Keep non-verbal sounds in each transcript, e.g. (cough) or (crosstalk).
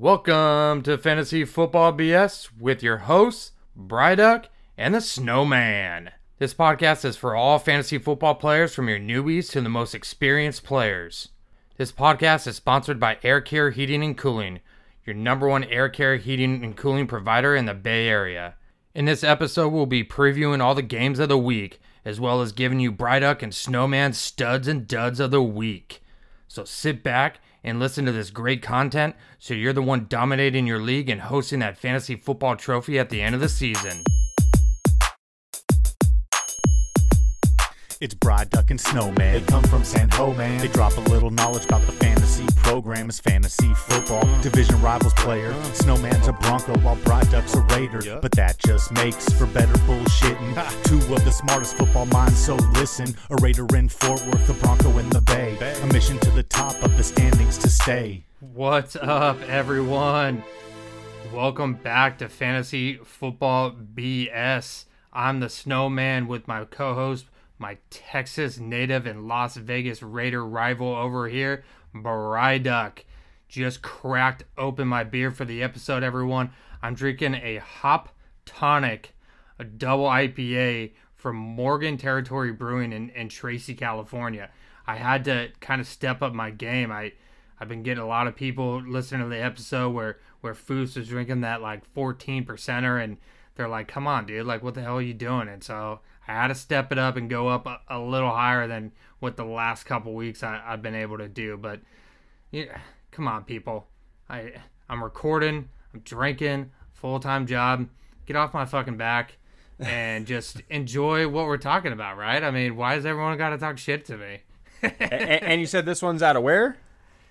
Welcome to Fantasy Football BS with your hosts, Bryduck and the Snowman. This podcast is for all fantasy football players from your newbies to the most experienced players. This podcast is sponsored by Air Care Heating and Cooling, your number one air care heating and cooling provider in the Bay Area. In this episode, we'll be previewing all the games of the week, as well as giving you Bryduck and Snowman studs and duds of the week. So sit back and listen to this great content so you're the one dominating your league and hosting that fantasy football trophy at the end of the season. It's Bryduck and Snowman. They come from San Ho, man. They drop a little knowledge about the fantasy program. It's fantasy football. Mm. Division rivals player. Mm. Snowman's a Bronco while Bryduck's a Raider. But that just makes for better bullshitting. Two of the smartest football minds, so listen. A Raider in Fort Worth, a Bronco in the Bay. A mission to the top of the standings to stay. What's up, everyone? Welcome back to Fantasy Football BS. I'm the Snowman with my co host, my Texas native and Las Vegas Raider rival over here, Bryduck. Just cracked open my beer for the episode, everyone. I'm drinking a Hop Tonic, a double IPA from Morgan Territory Brewing in, in Tracy, California. I had to kind of step up my game. I I've been getting a lot of people listening to the episode where where Foos was drinking that like 14 percenter, and they're like, "Come on, dude! Like, what the hell are you doing?" And so had to step it up and go up a, a little higher than what the last couple weeks I, have been able to do. But yeah, come on, people! I I'm recording, I'm drinking, full time job. Get off my fucking back and (laughs) just enjoy what we're talking about, right? I mean, why does everyone got to talk shit to me? and, and you said this one's out of where?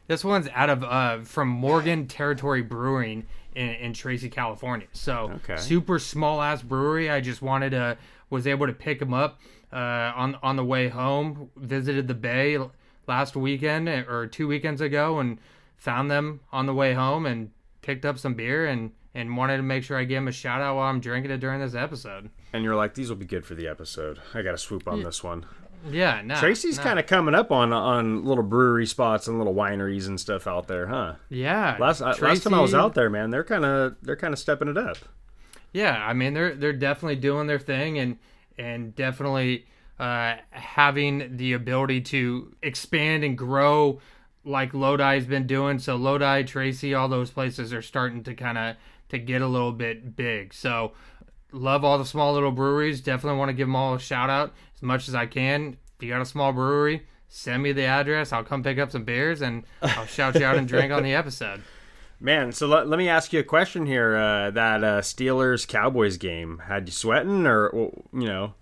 This one's out of uh, from Morgan Territory Brewing in, in Tracy, California. So Okay. super small ass brewery. I just wanted to was able to pick them up uh, on on the way home. Visited the Bay last weekend eh, or two weekends ago and found them on the way home and picked up some beer and and wanted to make sure I give them a shout out while I'm drinking it during this episode. And you're like, these will be good for the episode. I got to swoop on this one. Yeah, no. Tracy's no. kind of coming up on on little brewery spots and little wineries and stuff out there, huh? yeah. Last uh, last time I was out there, man, they're kind of they're kind of stepping it up. Yeah, I mean they're they're definitely doing their thing and and definitely uh, having the ability to expand and grow like Lodi's been doing. So Lodi, Tracy, all those places are starting to kind of to get a little bit big. So love all the small little breweries. Definitely want to give them all a shout out as much as I can. If you got a small brewery, send me the address. I'll come pick up some beers and I'll shout you out and drink on the episode. (laughs) Man, so let, let me ask you a question here. Uh, that uh, Steelers Cowboys game had you sweating, or you know,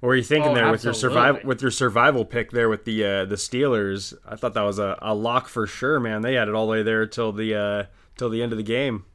what were you thinking Oh, there with your survival with your survival pick there with the uh, the Steelers? I thought that was a, a lock for sure, man. They had it all the way there till the uh, till the end of the game.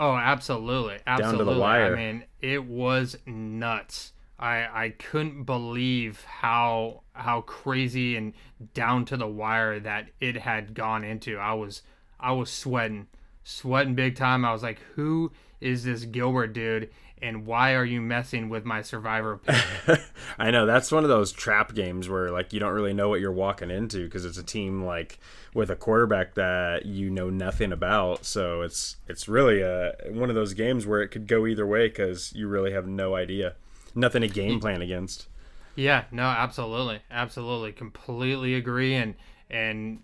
Oh, absolutely, absolutely. Down to the absolutely. wire. I mean, it was nuts. I I couldn't believe how how crazy and down to the wire that it had gone into. I was I was sweating, sweating big time. I was like, "Who is this Gilbert dude? And why are you messing with my survivor (laughs) pick?" I know that's one of those trap games where like you don't really know what you're walking into because it's a team like with a quarterback that you know nothing about. So it's it's really uh one of those games where it could go either way because you really have no idea, nothing to game mm. plan against. Yeah, no, absolutely, absolutely, completely agree. And and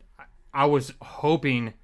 I was hoping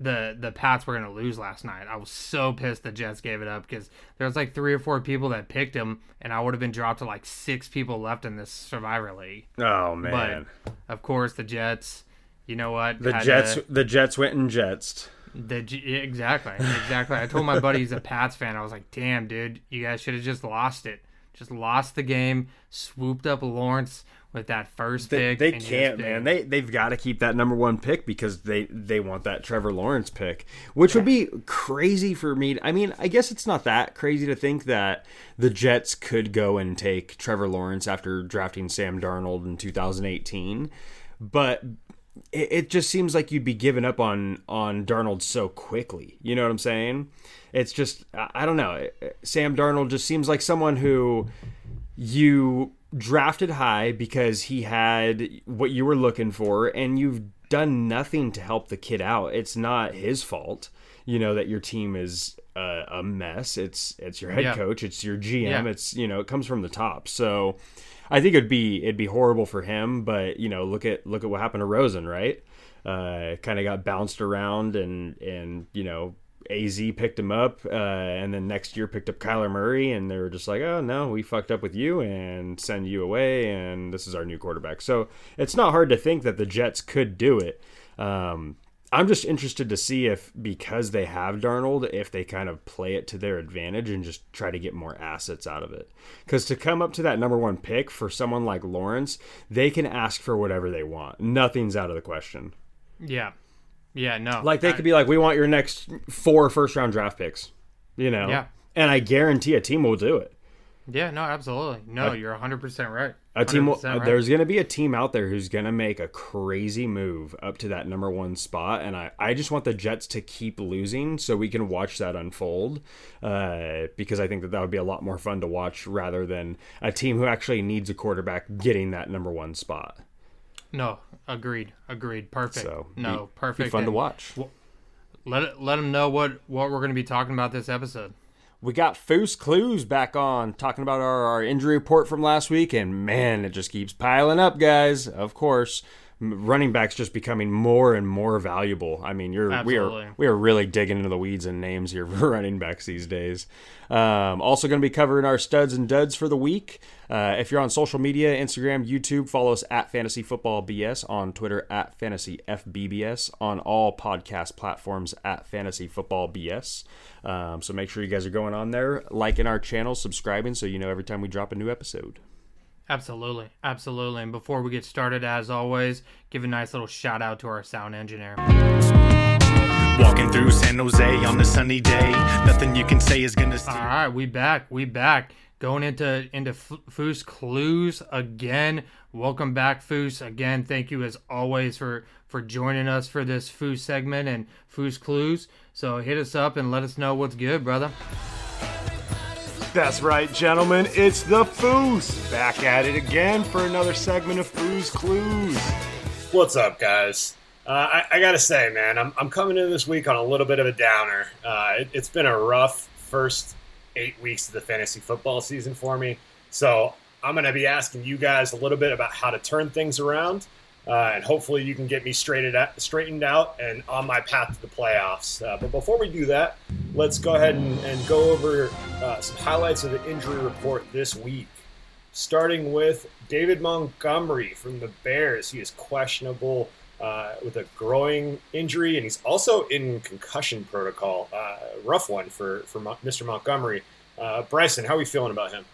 the the Pats were gonna lose last night. I was so pissed the Jets gave it up because there was like three or four people that picked him, and I would have been dropped to like six people left in this Survivor League. Oh man, But of course, the Jets. You know what? the Jets to- the Jets went and jetsed. the exactly, exactly. I told my buddy he's a Pats fan. I was like, "Damn, dude, you guys should have just lost it. Just lost the game. Swooped up Lawrence with that first pick. they can't, man. They they've got to keep that number one pick because they they want that Trevor Lawrence pick, which would be crazy for me. I mean, I guess it's not that crazy to think that the Jets could go and take Trevor Lawrence after drafting Sam Darnold in 2018, but it, it just seems like you'd be giving up on on Darnold so quickly. You know what I'm saying? It's just I don't know. Sam Darnold just seems like someone who you drafted high because he had what you were looking for and you've done nothing to help the kid out. It's not his fault, you know, that your team is a, a mess. It's it's your head Yeah. coach, it's your GM, Yeah. it's you know, it comes from the top. So I think it'd be it'd be horrible for him, but you know, look at look at what happened to Rosen, right? Uh, kind of got bounced around, and and you know, AZ picked him up, uh, and then next year picked up Kyler Murray, and they were just like, oh no, we fucked up with you and send you away, and this is our new quarterback. So it's not hard to think that the Jets could do it. Um, I'm just interested to see if because they have Darnold, if they kind of play it to their advantage and just try to get more assets out of it. Because to come up to that number one pick for someone like Lawrence, they can ask for whatever they want. Nothing's out of the question. Yeah. Yeah, no. Like they I- could be like, we want your next four first round draft picks, you know? Yeah. And I guarantee a team will do it. Yeah, no, absolutely. No, you're 100% right. A team, will, 100% right. there's going to be a team out there who's going to make a crazy move up to that number one spot, and I, I just want the Jets to keep losing so we can watch that unfold, uh, because I think that that would be a lot more fun to watch rather than a team who actually needs a quarterback getting that number one spot. No, agreed. Agreed. Perfect. So no, be- perfect. Be fun to And watch. Let it, let them know what what we're going to be talking about this episode. We got Foos Clues back on talking about our, our injury report from last week, and man, it just keeps piling up, guys. Of course, running backs just becoming more and more valuable. I mean, you're we are we are really digging into the weeds and names here (laughs) for running backs these days. Um, also, going to be covering our studs and duds for the week. Uh, if you're on social media, Instagram, YouTube, follow us at Fantasy Football BS on Twitter at Fantasy FBBS on all podcast platforms at Fantasy Football BS. Um, so make sure you guys are going on there, liking our channel, subscribing, so you know every time we drop a new episode. Absolutely. Absolutely. And before we get started, as always, give a nice little shout out to our sound engineer. Walking through San Jose on a sunny day, nothing you can say is gonna. All right, we back. We back. Going into into Foos Clues again. Welcome back, Foos. Again, thank you as always for for joining us for this Foos segment and Foos Clues. So hit us up and let us know what's good, brother. That's right, gentlemen. It's the Foos. Back at it again for another segment of Foos Clues. What's up, guys? Uh, I, I gotta say, man, I'm, I'm coming in this week on a little bit of a downer. Uh, it, it's been a rough first eight weeks of the fantasy football season for me. So I'm gonna be asking you guys a little bit about how to turn things around, uh, and hopefully you can get me straightened out, straightened out and on my path to the playoffs. Uh, but before we do that, let's go ahead and, and go over uh, some highlights of the injury report this week starting with David Montgomery from the Bears. He is questionable uh, with a groin injury, and he's also in concussion protocol. Uh, rough one for for Mr. Montgomery. Uh, Bryson, how are we feeling about him?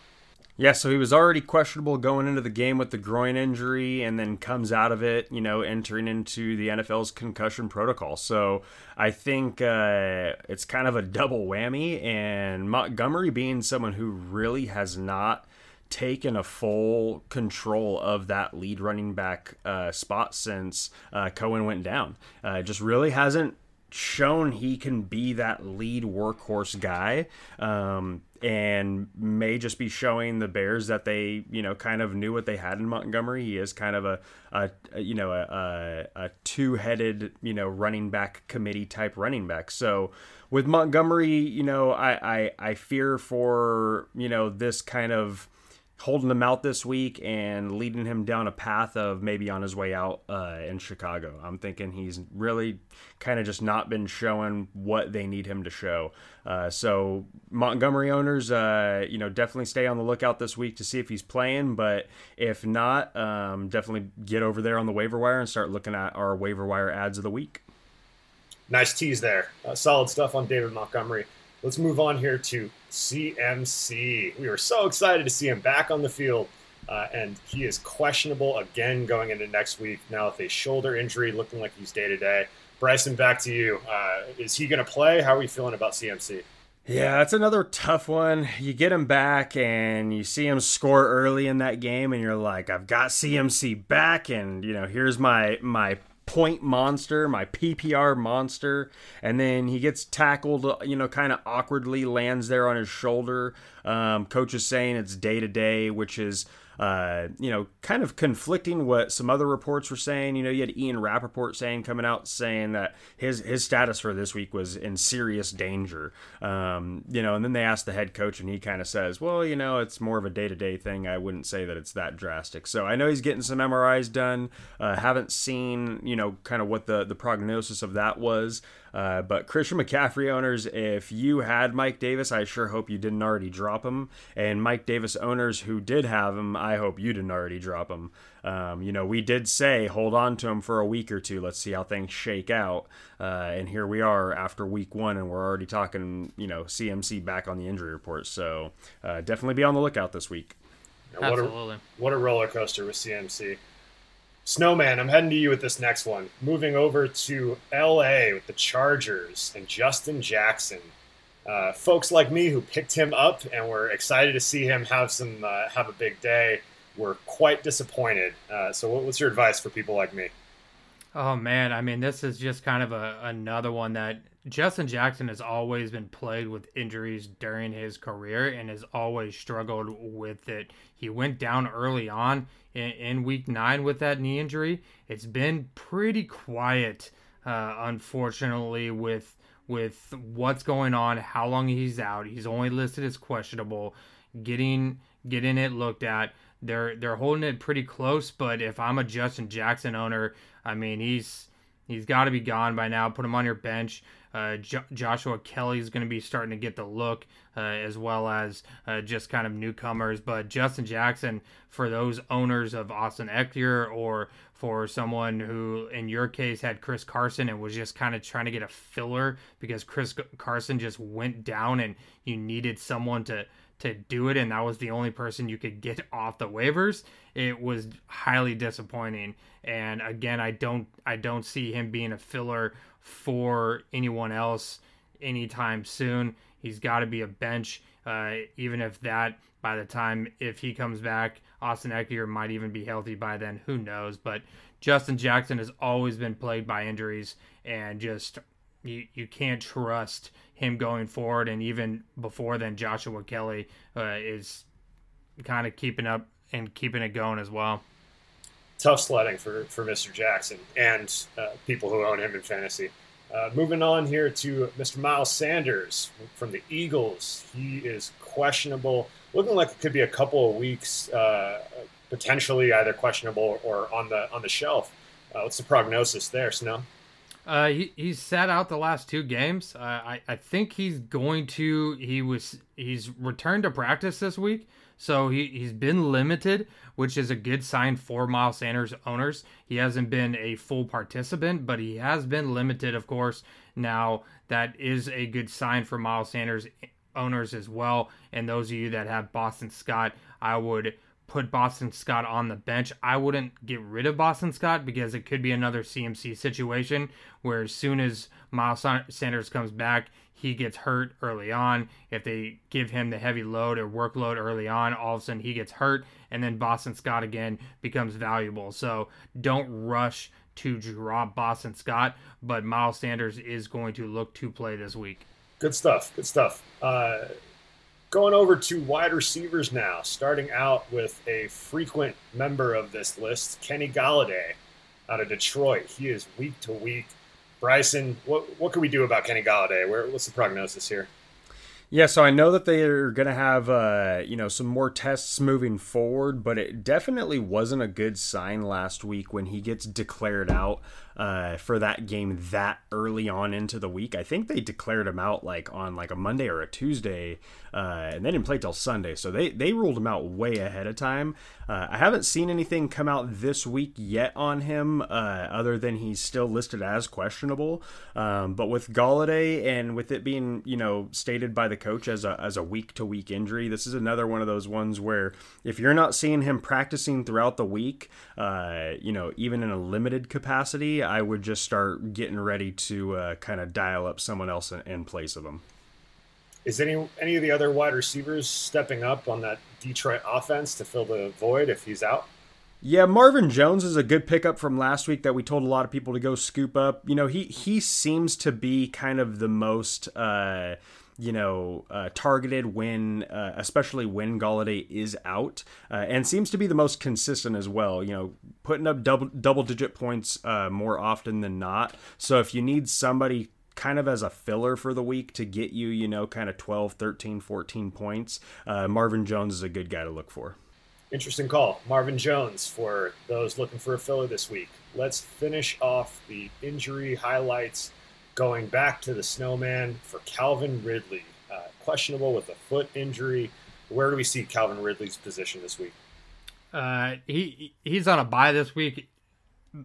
Yeah, so he was already questionable going into the game with the groin injury and then comes out of it, you know, entering into the NFL's concussion protocol. So I think uh, it's kind of a double whammy. And Montgomery being someone who really has not taken a full control of that lead running back uh, spot since uh, Cohen went down. Uh, just really hasn't shown he can be that lead workhorse guy um, and may just be showing the bears that they you know kind of knew what they had in montgomery. He is kind of a, a, you know a, a, a two-headed you know running back committee type running back. So with montgomery you know i i, I fear for you know this kind of holding him out this week and leading him down a path of maybe on his way out uh, in Chicago. I'm thinking he's really kind of just not been showing what they need him to show. Uh, so Montgomery owners, uh, you know, definitely stay on the lookout this week to see if he's playing. But if not, um, definitely get over there on the waiver wire and start looking at our waiver wire ads of the week. Nice tease there. Uh, solid stuff on David Montgomery. Let's move on here to CMC. We were so excited to see him back on the field, uh, and he is questionable again going into next week now with a shoulder injury, looking like he's day to day. Bryson, back to you. Uh, is he going to play? How are we feeling about CMC? Yeah, that's another tough one. You get him back and you see him score early in that game and you're like, I've got CMC back and you know, here's my my point monster, my PPR monster, and then he gets tackled, you know, kind of awkwardly lands there on his shoulder. Um, coach is saying it's day to day, which is uh, you know, kind of conflicting what some other reports were saying. You know, you had Ian Rapoport saying coming out saying that his his status for this week was in serious danger. Um, you know, and then they asked the head coach, and he kind of says, "Well, you know, it's more of a day to day thing. I wouldn't say that it's that drastic." So I know he's getting some MRIs done. Uh, haven't seen, you know, kind of what the the prognosis of that was. Uh, but Christian McCaffrey owners, if you had Mike Davis, I sure hope you didn't already drop him. And Mike Davis owners who did have him, I hope you didn't already drop him. Um, you know, we did say hold on to him for a week or two. Let's see how things shake out. Uh, and here we are after week one, and we're already talking, you know, CMC back on the injury report. So uh, definitely be on the lookout this week. What a, what a roller coaster with CMC. Snowman, I'm heading to you with this next one. Moving over to LA with the Chargers and Justin Jackson. Uh, folks like me who picked him up and were excited to see him have some uh, have a big day were quite disappointed. Uh, so, what, what's your advice for people like me? Oh man, I mean, this is just kind of a, another one that Justin Jackson has always been plagued with injuries during his career and has always struggled with it. He went down early on in, in week nine with that knee injury. It's been pretty quiet, uh, unfortunately, with with what's going on, how long he's out. He's only listed as questionable. Getting getting it looked at. They're they're holding it pretty close, but if I'm a Justin Jackson owner, I mean he's he's got to be gone by now. Put him on your bench. Uh, jo- Joshua Kelley is going to be starting to get the look, uh, as well as uh, just kind of newcomers. But Justin Jackson, for those owners of Austin Ekeler, or for someone who, in your case, had Chris Carson and was just kind of trying to get a filler because Chris Carson just went down and you needed someone to to do it and that was the only person you could get (laughs) off the waivers it was highly disappointing and again i don't i don't see him being a filler for anyone else anytime soon. He's got to be a bench, uh, even if that by the time if he comes back, Austin Ekeler might even be healthy by then. Who knows? But Justin Jackson has always been plagued by injuries, and just you you can't trust him going forward. And even before then, Joshua Kelley uh, is kind of keeping up and keeping it going as well tough sledding for, for Mr. Jackson and uh, people who own him in fantasy. Uh, moving on here to Mr. Miles Sanders from the Eagles. He is questionable, looking like it could be a couple of weeks, uh, potentially either questionable or on the on the shelf. Uh, what's the prognosis there, Snow? Uh, he he's sat out the last two games. Uh, I I think he's going to. He was he's returned to practice this week. So he, he's been limited, which is a good sign for Miles Sanders owners. He hasn't been a full participant, but he has been limited, of course. Now, that is a good sign for Miles Sanders owners as well. And those of you that have Boston Scott, I would put Boston Scott on the bench. I wouldn't get rid of Boston Scott because it could be another CMC situation where as soon as Miles Sanders comes back, he gets hurt early on. If they give him the heavy load or workload early on, all of a sudden he gets hurt, and then Boston Scott again becomes valuable. So don't rush to drop Boston Scott, but Miles Sanders is going to look to play this week. Good stuff. Good stuff. Uh, going over to wide receivers now, starting out with a frequent member of this list, Kenny Golladay out of Detroit. He is week to week Bryson, what what can we do about Kenny Golladay? Where, what's the prognosis here? Yeah, so I know that they are going to have uh, you know some more tests moving forward, but it definitely wasn't a good sign last week when he gets declared out uh, for that game that early on into the week. I think they declared him out like on like a Monday or a Tuesday, uh, and they didn't play till Sunday, so they they ruled him out way ahead of time. Uh, I haven't seen anything come out this week yet on him, uh, other than he's still listed as questionable. Um, but with Golladay and with it being you know stated by the coach as a as a week to week injury, this is another one of those ones where if you're not seeing him practicing throughout the week, uh, you know even in a limited capacity I would just start getting ready to uh, kind of dial up someone else in, in, place of him. Is any any of the other wide receivers stepping up on that Detroit offense to fill the void if he's out? Yeah, Marvin Jones is a good pickup from last week that we told a lot of people to go scoop up. You know, he he seems to be kind of the most uh, you know, uh, targeted when, uh, especially when Golladay is out, uh, and seems to be the most consistent as well. You know, putting up double double digit points uh, more often than not. So if you need somebody kind of as a filler for the week to get you, you know, kind of 12, 13, 14 points, uh, Marvin Jones is a good guy to look for. Interesting call. Marvin Jones for those looking for a filler this week. Let's finish off the injury highlights going back to the snowman for Calvin Ridley. Uh, questionable with a foot injury. Where do we see Calvin Ridley's position this week? Uh, he he's on a bye this week,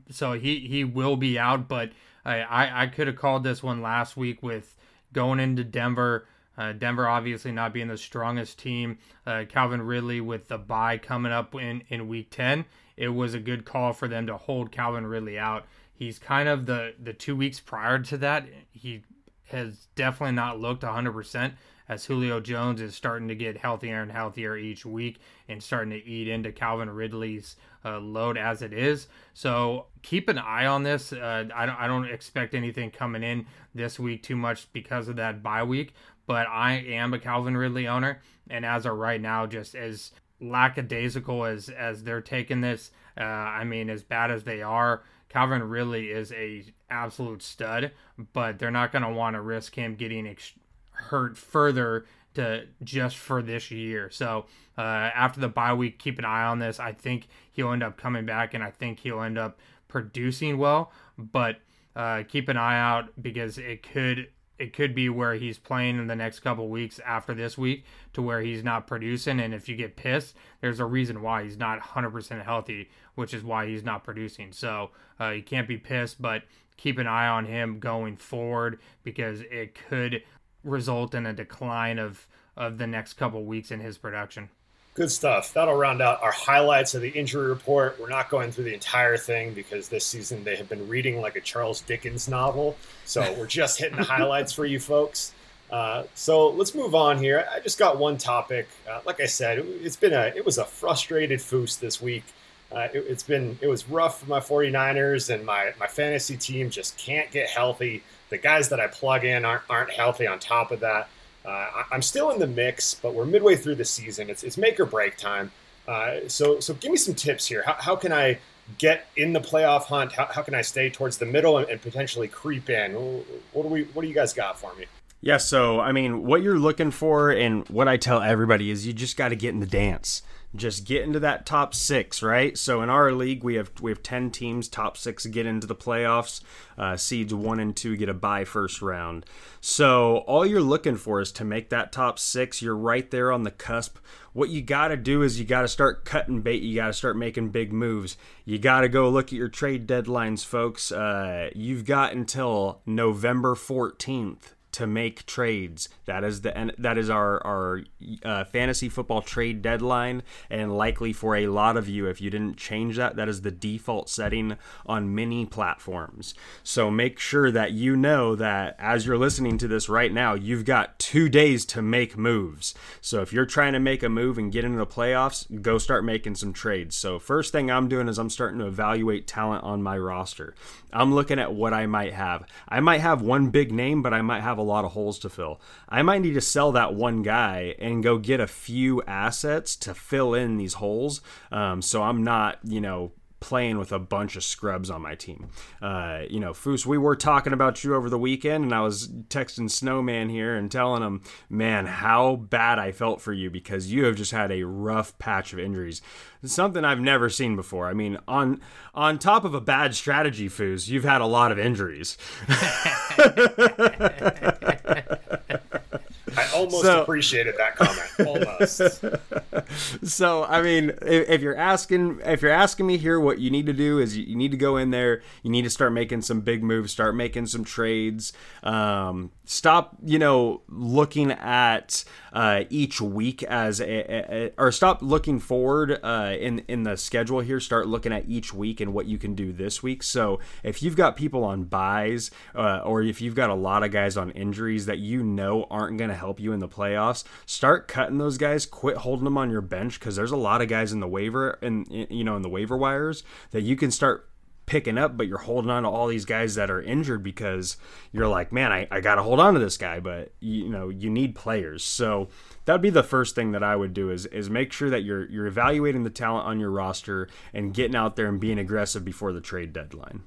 so he he will be out. But I I, I could have called this one last week with going into Denver. Uh, Denver obviously not being the strongest team. Uh, Calvin Ridley with the bye coming up in, in week 10. It was a good call for them to hold Calvin Ridley out. He's kind of the, the two weeks prior to that. He has definitely not looked 100% as Julio Jones is starting to get healthier and healthier each week and starting to eat into Calvin Ridley's uh, load as it is. So keep an eye on this. Uh, I, don't, I don't expect anything coming in this week too much because of that bye week, but I am a Calvin Ridley owner, and as of right now, just as lackadaisical as as they're taking this, uh, I mean, as bad as they are, Calvin really is a absolute stud, but they're not going to want to risk him getting ex- hurt further to just for this year. So uh, after the bye week, keep an eye on this. I think he'll end up coming back, and I think he'll end up producing well, but. Uh, keep an eye out because it could it could be where he's playing in the next couple weeks after this week to where he's not producing. And if you get pissed there's a reason why he's not 100% healthy which is why he's not producing. So uh, you can't be pissed but keep an eye on him going forward because it could result in a decline of of the next couple weeks in his production Good stuff. That'll round out our highlights of the injury report. We're not going through the entire thing because this season they have been reading like a Charles Dickens novel. So (laughs) we're just hitting the highlights for you folks. Uh, so let's move on here. I just got one topic. Uh, like I said, it, has been a it was a frustrated foos this week. Uh, it, has been it was rough for my 49ers and my my fantasy team just can't get healthy. The guys that I plug in aren't aren't healthy. On top of that, uh, I'm still in the mix, but we're midway through the season. It's, it's make or break time. Uh, so so give me some tips here. How, how can I get in the playoff hunt? How, how can I stay towards the middle and, and potentially creep in? What do we What do you guys got for me? Yeah, so I mean, what you're looking for, and what I tell everybody is, you just got to get in the dance just get into that top six, right? So in our league, we have we have ten teams. Top six get into the playoffs. Uh, seeds one and two get a bye first round. So all you're looking for is to make that top six. You're right there on the cusp. What you got to do is you got to start cutting bait. You got to start making big moves. You got to go look at your trade deadlines, folks. Uh, you've got until November 14th to make trades. That is the that is our our uh, fantasy football trade deadline, and likely for a lot of you, if you didn't change that, that is the default setting on many platforms. So make sure that you know that as you're listening to this right now, you've got two days to make moves. So if you're trying to make a move and get into the playoffs, go start making some trades. So first thing I'm doing is I'm starting to evaluate talent on my roster. I'm looking at what I might have. I might have one big name, but I might have a lot of holes to fill. I might need to sell that one guy and go get a few assets to fill in these holes. Um, so I'm not, you know, playing with a bunch of scrubs on my team. Uh, you know, Foos, we were talking about you over the weekend, and I was texting Snowman here and telling him, man, how bad I felt for you because you have just had a rough patch of injuries. something I've never seen before. I mean, on on top of a bad strategy, Foos, you've had a lot of injuries. (laughs) (laughs) Almost so, appreciated that comment. (laughs) Almost. so, I mean, if, if, you're asking, if you're asking me here, what you need to do is you, you, need to go in there. You need to start making some big moves. Start making some trades. Um, stop, you know, looking at uh, each week as a, a, or stop looking forward uh, in in the schedule here. Start looking at each week and what you can do this week. So, if you've got people on byes, uh, or if you've got a lot of guys on injuries that you know aren't going to help you in the playoffs, start cutting those guys. Quit holding them on your bench because there's a lot of guys in the waiver and you know in the waiver wires that you can start picking up, but you're holding on to all these guys that are injured because you're like, man, I, I got to hold on to this guy, but you know, you need players. So that'd be the first thing that I would do is is make sure that you're you're evaluating the talent on your roster and getting out there and being aggressive before the trade deadline.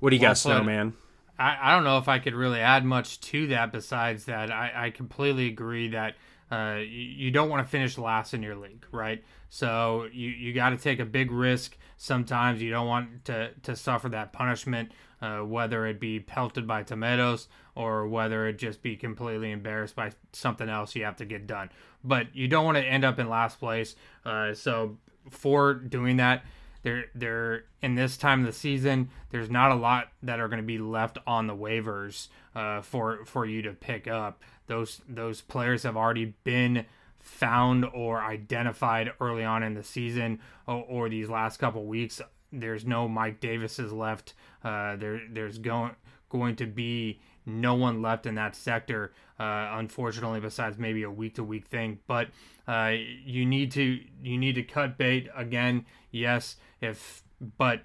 What do you well got, Snowman? I, I don't know if I could really add much to that besides that I, I completely agree that uh, you, you don't want to finish last in your league, right? So you, you got to take a big risk. Sometimes you don't want to, to suffer that punishment, uh, whether it be pelted by tomatoes or whether it just be completely embarrassed by something else you have to get done. But you don't want to end up in last place. Uh, so for doing that, there there in this time of the season, there's not a lot that are going to be left on the waivers uh, for for you to pick up. Those those players have already been found or identified early on in the season or, or these last couple weeks. There's no Mike Davises left. Uh, there there's going going to be no one left in that sector, uh, unfortunately, besides maybe a week to week thing. But uh, you need to you need to cut bait again. Yes, if but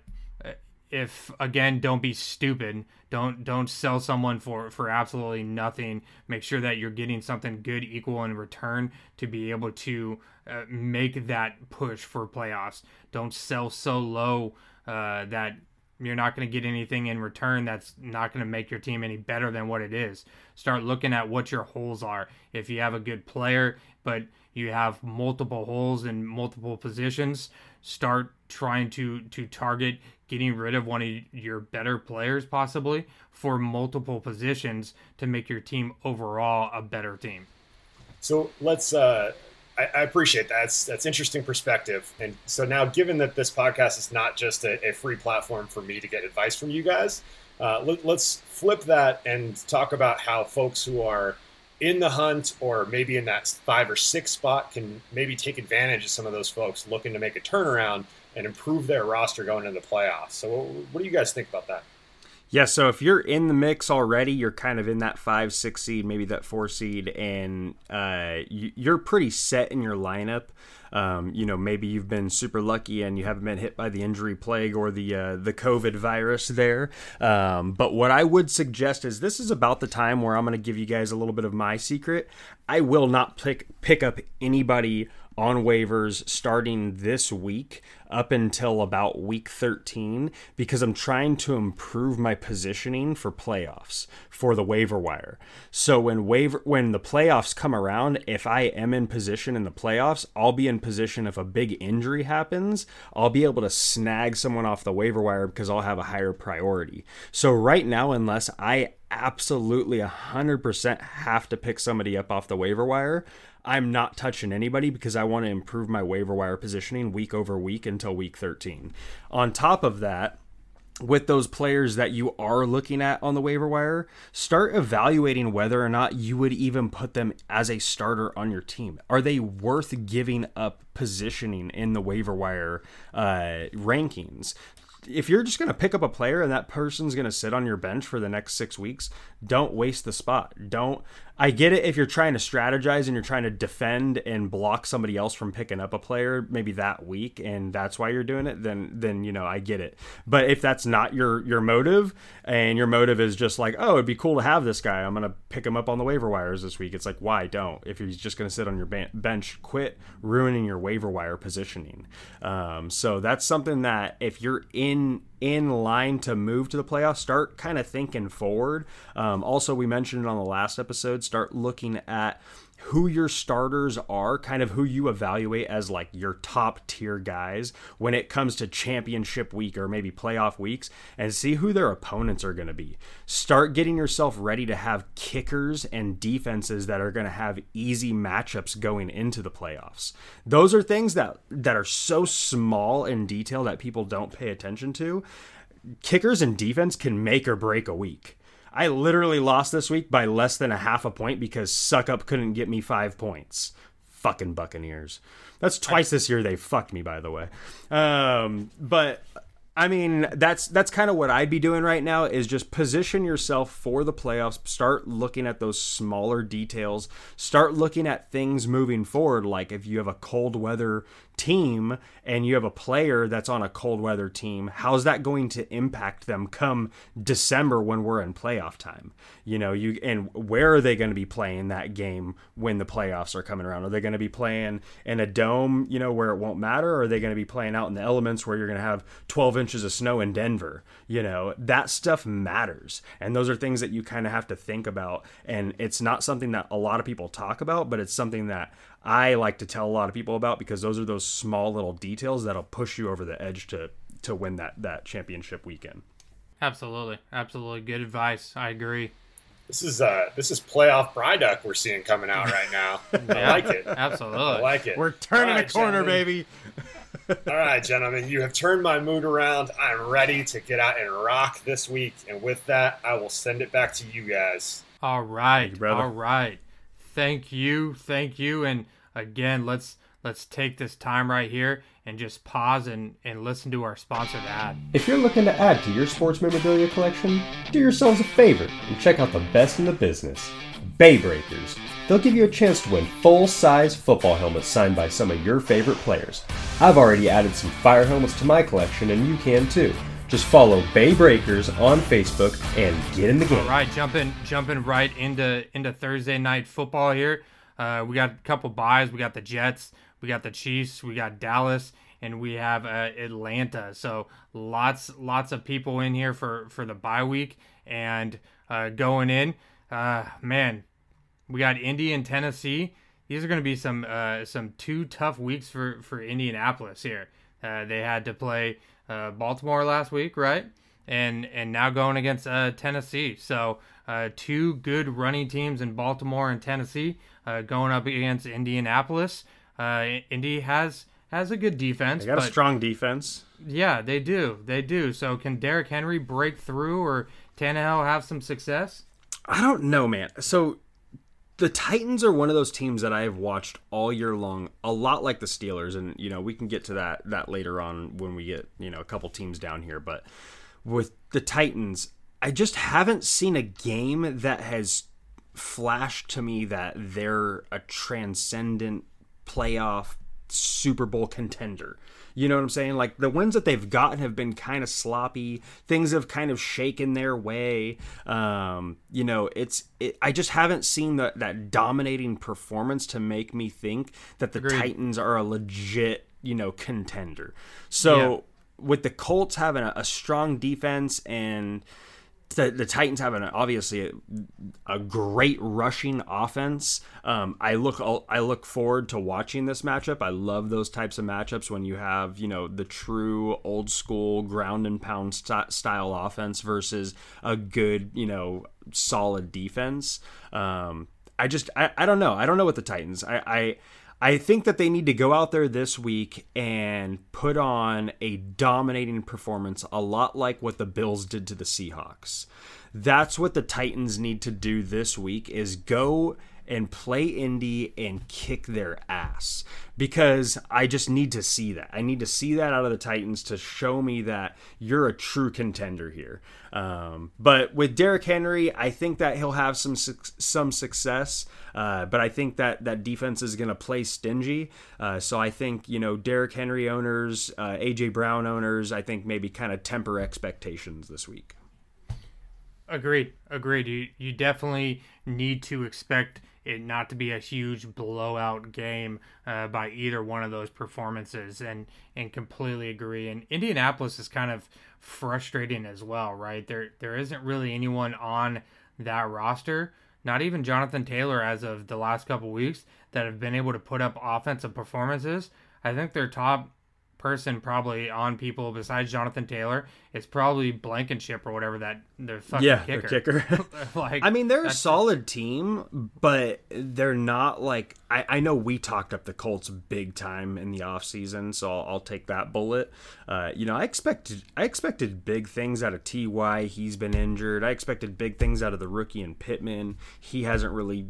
if again don't be stupid. Don't don't sell someone for for absolutely nothing. Make sure that you're getting something good equal in return to be able to uh, make that push for playoffs. Don't sell so low uh, that you're not going to get anything in return that's not going to make your team any better than what it is. Start looking at what your holes are. If you have a good player but you have multiple holes in multiple positions start trying to to target getting rid of one of your better players possibly for multiple positions to make your team overall a better team so let's uh I, appreciate that. That's that's interesting perspective. And so now, given that this podcast is not just a, a free platform for me to get advice from you guys, uh, let, let's flip that and talk about how folks who are in the hunt or maybe in that five or six spot can maybe take advantage of some of those folks looking to make a turnaround and improve their roster going into the playoffs. So, what do you guys think about that? Yeah, so if you're in the mix already, you're kind of in that five, six seed, maybe that four seed, and uh, you're pretty set in your lineup. Um, you know, maybe you've been super lucky and you haven't been hit by the injury plague or the uh, the COVID virus there. Um, but what I would suggest is this is about the time where I'm going to give you guys a little bit of my secret. I will not pick pick up anybody on waivers starting this week up until about week 13 because I'm trying to improve my positioning for playoffs for the waiver wire. So when waiver when the playoffs come around, if I am in position in the playoffs, I'll be in position if a big injury happens, I'll be able to snag someone off the waiver wire because I'll have a higher priority. So right now unless I absolutely 100% have to pick somebody up off the waiver wire, I'm not touching anybody because I want to improve my waiver wire positioning week over week until week 13. On top of that, with those players that you are looking at on the waiver wire, start evaluating whether or not you would even put them as a starter on your team. Are they worth giving up positioning in the waiver wire uh, rankings? if you're just going to pick up a player and that person's going to sit on your bench for the next six weeks, don't waste the spot. Don't I get it if you're trying to strategize and you're trying to defend and block somebody else from picking up a player maybe that week and that's why you're doing it then then you know I get it. But if that's not your your motive and your motive is just like, "Oh, it'd be cool to have this guy. I'm going to pick him up on the waiver wires this week." It's like, "Why don't? If he's just going to sit on your bench, quit ruining your waiver wire positioning." Um, so that's something that if you're in in line to move to the playoffs, start kind of thinking forward. Um, also, we mentioned it on the last episode, start looking at who your starters are, kind of who you evaluate as like your top tier guys when it comes to championship week or maybe playoff weeks, and see who their opponents are going to be. Start getting yourself ready to have kickers and defenses that are going to have easy matchups going into the playoffs. Those are things that that are so small in detail that people don't pay attention to. Kickers and defense can make or break a week. I literally lost this week by less than a half a point because Succop couldn't get me five points. Fucking Buccaneers. That's twice this year they fucked me, by the way. Um, but I mean, that's that's kind of what I'd be doing right now is just position yourself for the playoffs. Start looking at those smaller details. Start looking at things moving forward like if you have a cold weather team and you have a player that's on a cold weather team, how's that going to impact them come December when we're in playoff time? You know, you and where are they going to be playing that game when the playoffs are coming around? Are they going to be playing in a dome, you know, where it won't matter? Or are they going to be playing out in the elements where you're going to have 12 inches of snow in Denver? You know, that stuff matters. And those are things that you kind of have to think about. And it's not something that a lot of people talk about, but it's something that I like to tell a lot of people about because those are those small little details that'll push you over the edge to to win that that championship weekend. Absolutely, absolutely, good advice. I agree. This is uh this is playoff Bryduck we're seeing coming out right now. (laughs) I like it. Absolutely, I like it. We're turning All right, a corner, gentlemen. baby. All right, gentlemen, you have turned my mood around. I'm ready to get out and rock this week, and with that, I will send it back to you guys. All right, you, brother. all right. Thank you, thank you, and again, let's let's take this time right here and just pause and and listen to our sponsored ad. If you're looking to add to your sports memorabilia collection, do yourselves a favor and check out the best in the business Bay Breakers. They'll give you a chance to win full size football helmets signed by some of your favorite players. I've already added some fire helmets to my collection, and you can too. Just follow Bay Breakers on Facebook and get in the game. All right, jumping jumping right into into Thursday night football here. Uh, we got a couple byes. We got the Jets, we got the Chiefs, we got Dallas, and we have uh, Atlanta. So lots lots of people in here for for the bye week and uh, going in. Uh, man, we got Indy and Tennessee. These are going to be some uh, some two tough weeks for for Indianapolis here. Uh, they had to play uh, Baltimore last week, right? And and now going against uh, Tennessee. So uh, two good running teams in Baltimore and Tennessee uh, going up against Indianapolis. Uh, Indy has has a good defense. They got a strong defense. yeah, they do. They do. So can Derrick Henry break through or Tannehill have some success? I don't know, man. So the Titans are one of those teams that I have watched all year long, a lot like the Steelers, and you know we can get to that that later on when we get you know a couple teams down here. But with the Titans, I just haven't seen a game that has flashed to me that they're a transcendent playoff Super Bowl contender. You know what I'm saying? Like the wins that they've gotten have been kind of sloppy. Things have kind of shaken their way. Um, you know, it's it, I just haven't seen that that dominating performance to make me think that the Agreed. Titans are a legit, you know, contender. So Yeah. with the Colts having a, a strong defense and the, the Titans have an obviously a, a great rushing offense. Um, I look I look forward to watching this matchup. I love those types of matchups when you have you know the true old school ground and pound st- style offense versus a good you know solid defense. Um, I just I, I don't know. I don't know what the Titans. I, I I think that they need to go out there this week and put on a dominating performance, a lot like what the Bills did to the Seahawks. That's what the Titans need to do this week is go and play Indy and kick their ass because I just need to see that. I need to see that out of the Titans to show me that you're a true contender here. Um, but with Derrick Henry, I think that he'll have some suc- some success. Uh, but I think that that defense is going to play stingy. Uh, so I think you know Derrick Henry owners, uh, AJ Brown owners, I think maybe kind of temper expectations this week. Agreed. Agreed. You you definitely need to expect it not to be a huge blowout game uh, by either one of those performances, and and completely agree. And Indianapolis is kind of frustrating as well, right? There there isn't really anyone on that roster, not even Jonathan Taylor, as of the last couple weeks, that have been able to put up offensive performances. I think their top person probably on people besides Jonathan Taylor is probably Blankenship or whatever that their fucking Yeah, kicker. kicker. (laughs) (laughs) like I mean, they're a solid team, but they're not like I, I know we talked up the Colts big time in the offseason, so I'll, I'll take that bullet. Uh, you know, I expected I expected big things out of Ty. He's been injured. I expected big things out of the rookie and Pittman. He hasn't really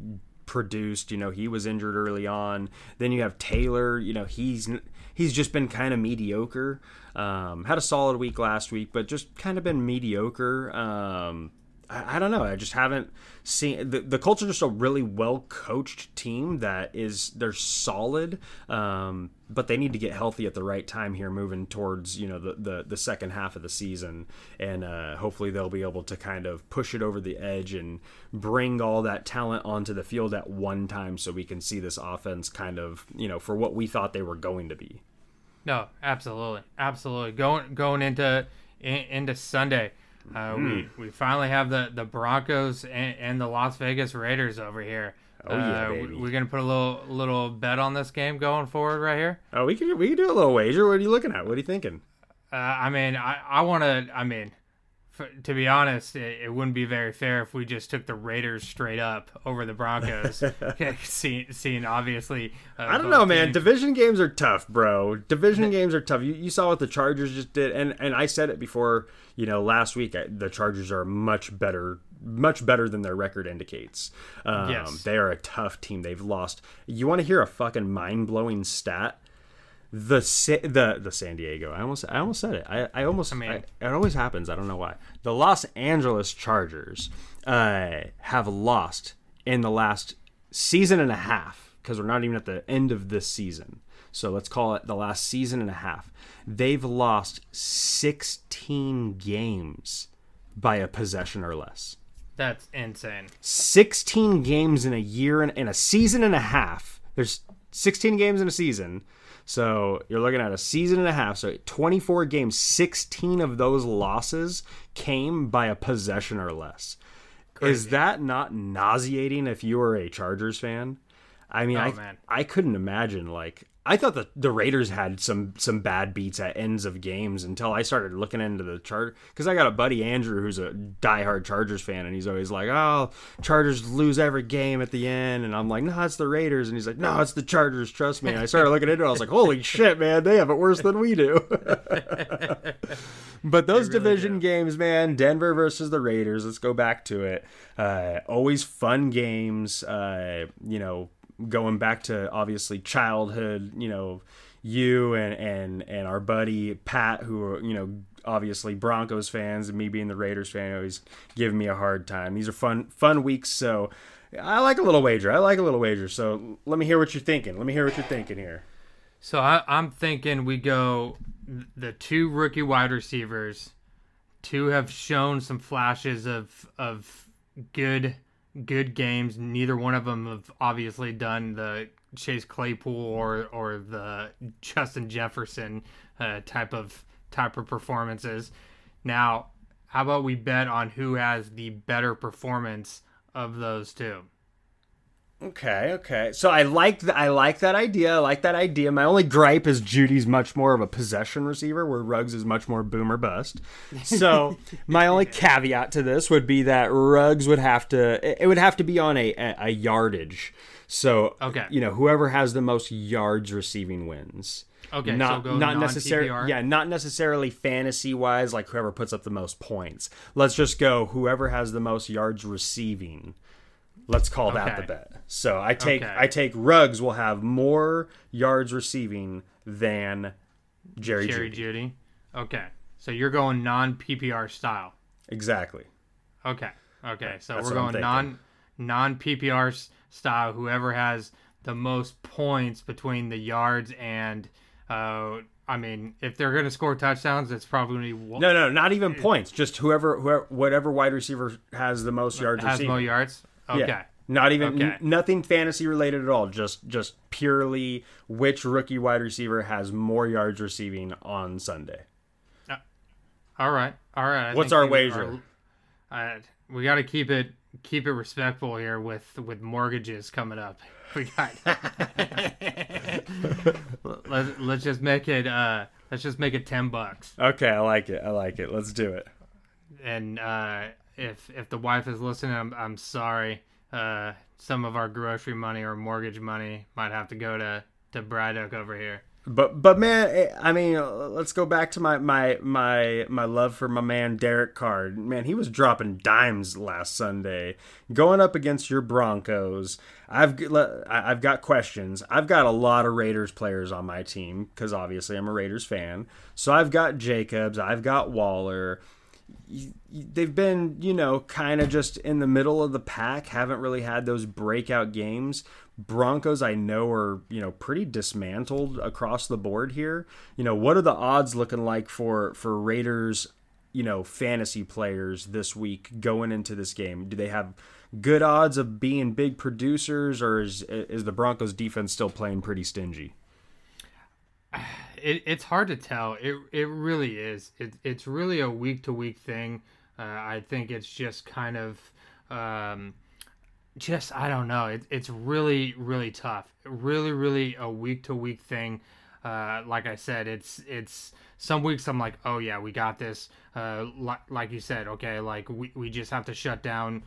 produced. You know, he was injured early on. Then you have Taylor. You know, he's he's just been kind of mediocre. Um, had a solid week last week, but just kind of been mediocre. Um, I, I don't know. I just haven't seen the the Colts are just a really well coached team that is they're solid, um, but they need to get healthy at the right time here, moving towards you know the the, the second half of the season, and uh, hopefully they'll be able to kind of push it over the edge and bring all that talent onto the field at one time, so we can see this offense kind of you know for what we thought they were going to be. No, absolutely, absolutely. Going going into in, into Sunday, uh, Hmm. we we finally have the the Broncos and, and the Las Vegas Raiders over here. Oh, yeah, uh, baby. We're gonna put a little little bet on this game going forward right here. Oh, we can we can do a little wager. What are you looking at? What are you thinking? Uh, I mean, I I want to. I mean, to be honest, it, it wouldn't be very fair if we just took the Raiders straight up over the Broncos. (laughs) seeing, seeing obviously. Uh, I don't know, man. Division games are tough, bro. Division (laughs) games are tough. You, you saw what the Chargers just did, and and I said it before. You know, last week I, the Chargers are much better, much better than their record indicates. Um, Yes. they are a tough team. They've lost. You want to hear a fucking mind blowing stat? The Sa- the the San Diego. I almost I almost said it. I, I almost. I mean- it always happens. I don't know why. The Los Angeles Chargers uh, have lost in the last season and a half because we're not even at the end of this season. So let's call it the last season and a half. They've lost 16 games by a possession or less. That's insane. 16 games in a year and in a season and a half. There's 16 games in a season. So you're looking at a season and a half. So 24 games, 16 of those losses came by a possession or less. Is that not nauseating if you are a Chargers fan? I mean, Oh, I, man. I couldn't imagine like I thought the the Raiders had some some bad beats at ends of games until I started looking into the chart because I got a buddy Andrew who's a diehard Chargers fan and he's always like, "Oh, Chargers lose every game at the end," and I'm like, "No, it's the Raiders," and he's like, "No, it's the Chargers. Trust me." And I started looking into it. I was like, "Holy (laughs) shit, man, they have it worse than we do." (laughs) But those division games, man, Denver versus the Raiders. Let's go back to it. Uh, always fun games. Uh, you know, going back to obviously childhood. You know, you and and and our buddy Pat, who are you know obviously Broncos fans, and me being the Raiders fan, always giving me a hard time. These are fun fun weeks. So I like a little wager. I like a little wager. So let me hear what you're thinking. Let me hear what you're thinking here. So I, I'm thinking we go the two rookie wide receivers. Two have shown some flashes of of good good games. Neither one of them have obviously done the Chase Claypool or or the (laughs) Justin Jefferson uh, type of type of performances. Now, how about we bet on who has the better performance of those two? Okay, okay. So I like th- I like that idea. I like that idea. My only gripe is Jeudy's much more of a possession receiver, where Ruggs is much more boomer bust. So (laughs) my only caveat to this would be that Ruggs would have to it- would have to be on a a, a yardage. So Okay. you know whoever has the most yards receiving wins. Okay, so not go not necessarily yeah not necessarily fantasy wise like whoever puts up the most points. Let's just go whoever has the most yards receiving. Let's call that the bet. So I take Okay. I take Ruggs will have more yards receiving than Jerry, Jerry Jeudy. Judy. Okay, so you're going non PPR style. Exactly. Okay. Okay. So That's we're going non non PPR style. Whoever has the most points between the yards and, uh, I mean, if they're going to score touchdowns, it's probably going to be one No, no, not even points. Just whoever, whoever whatever wide receiver has the most yards has receiving. more yards. Okay. Yeah. Not even Okay. n- nothing fantasy related at all. Just just purely which rookie wide receiver has more yards receiving on Sunday. All right. All right. I What's our wager? uh, we got to keep it keep it respectful here with with mortgages coming up. (laughs) We got. (laughs) let's let's just make it. Uh, let's just make it ten bucks. Okay, I like it. I like it. Let's do it. And uh, if if the wife is listening, I'm I'm sorry. Uh, some of our grocery money or mortgage money might have to go to to Bryduck over here. But but man, eh, I mean, uh, let's go back to my my my my love for my man Derek Carr. Man, he was dropping dimes last Sunday, going up against your Broncos. I've I've got questions. I've got a lot of Raiders players on my team because obviously I'm a Raiders fan. So I've got Jacobs, I've got Waller. They've been, you know, kind of just in the middle of the pack. Haven't really had those breakout games. Broncos I know are, you know, pretty dismantled across the board here. You know, what are the odds looking like for for Raiders, you know, fantasy players this week going into this game? Do they have good odds of being big producers or is is the Broncos defense still playing pretty stingy? (sighs) It, it's hard to tell. It it really is. It, it's really a week to week thing. Uh, I think it's just kind of um, just I don't know. It, it's really really tough. Really really a week to week thing. Uh, like I said, it's it's some weeks I'm like, oh yeah, we got this. Uh, like like you said, okay, like we, we just have to shut down.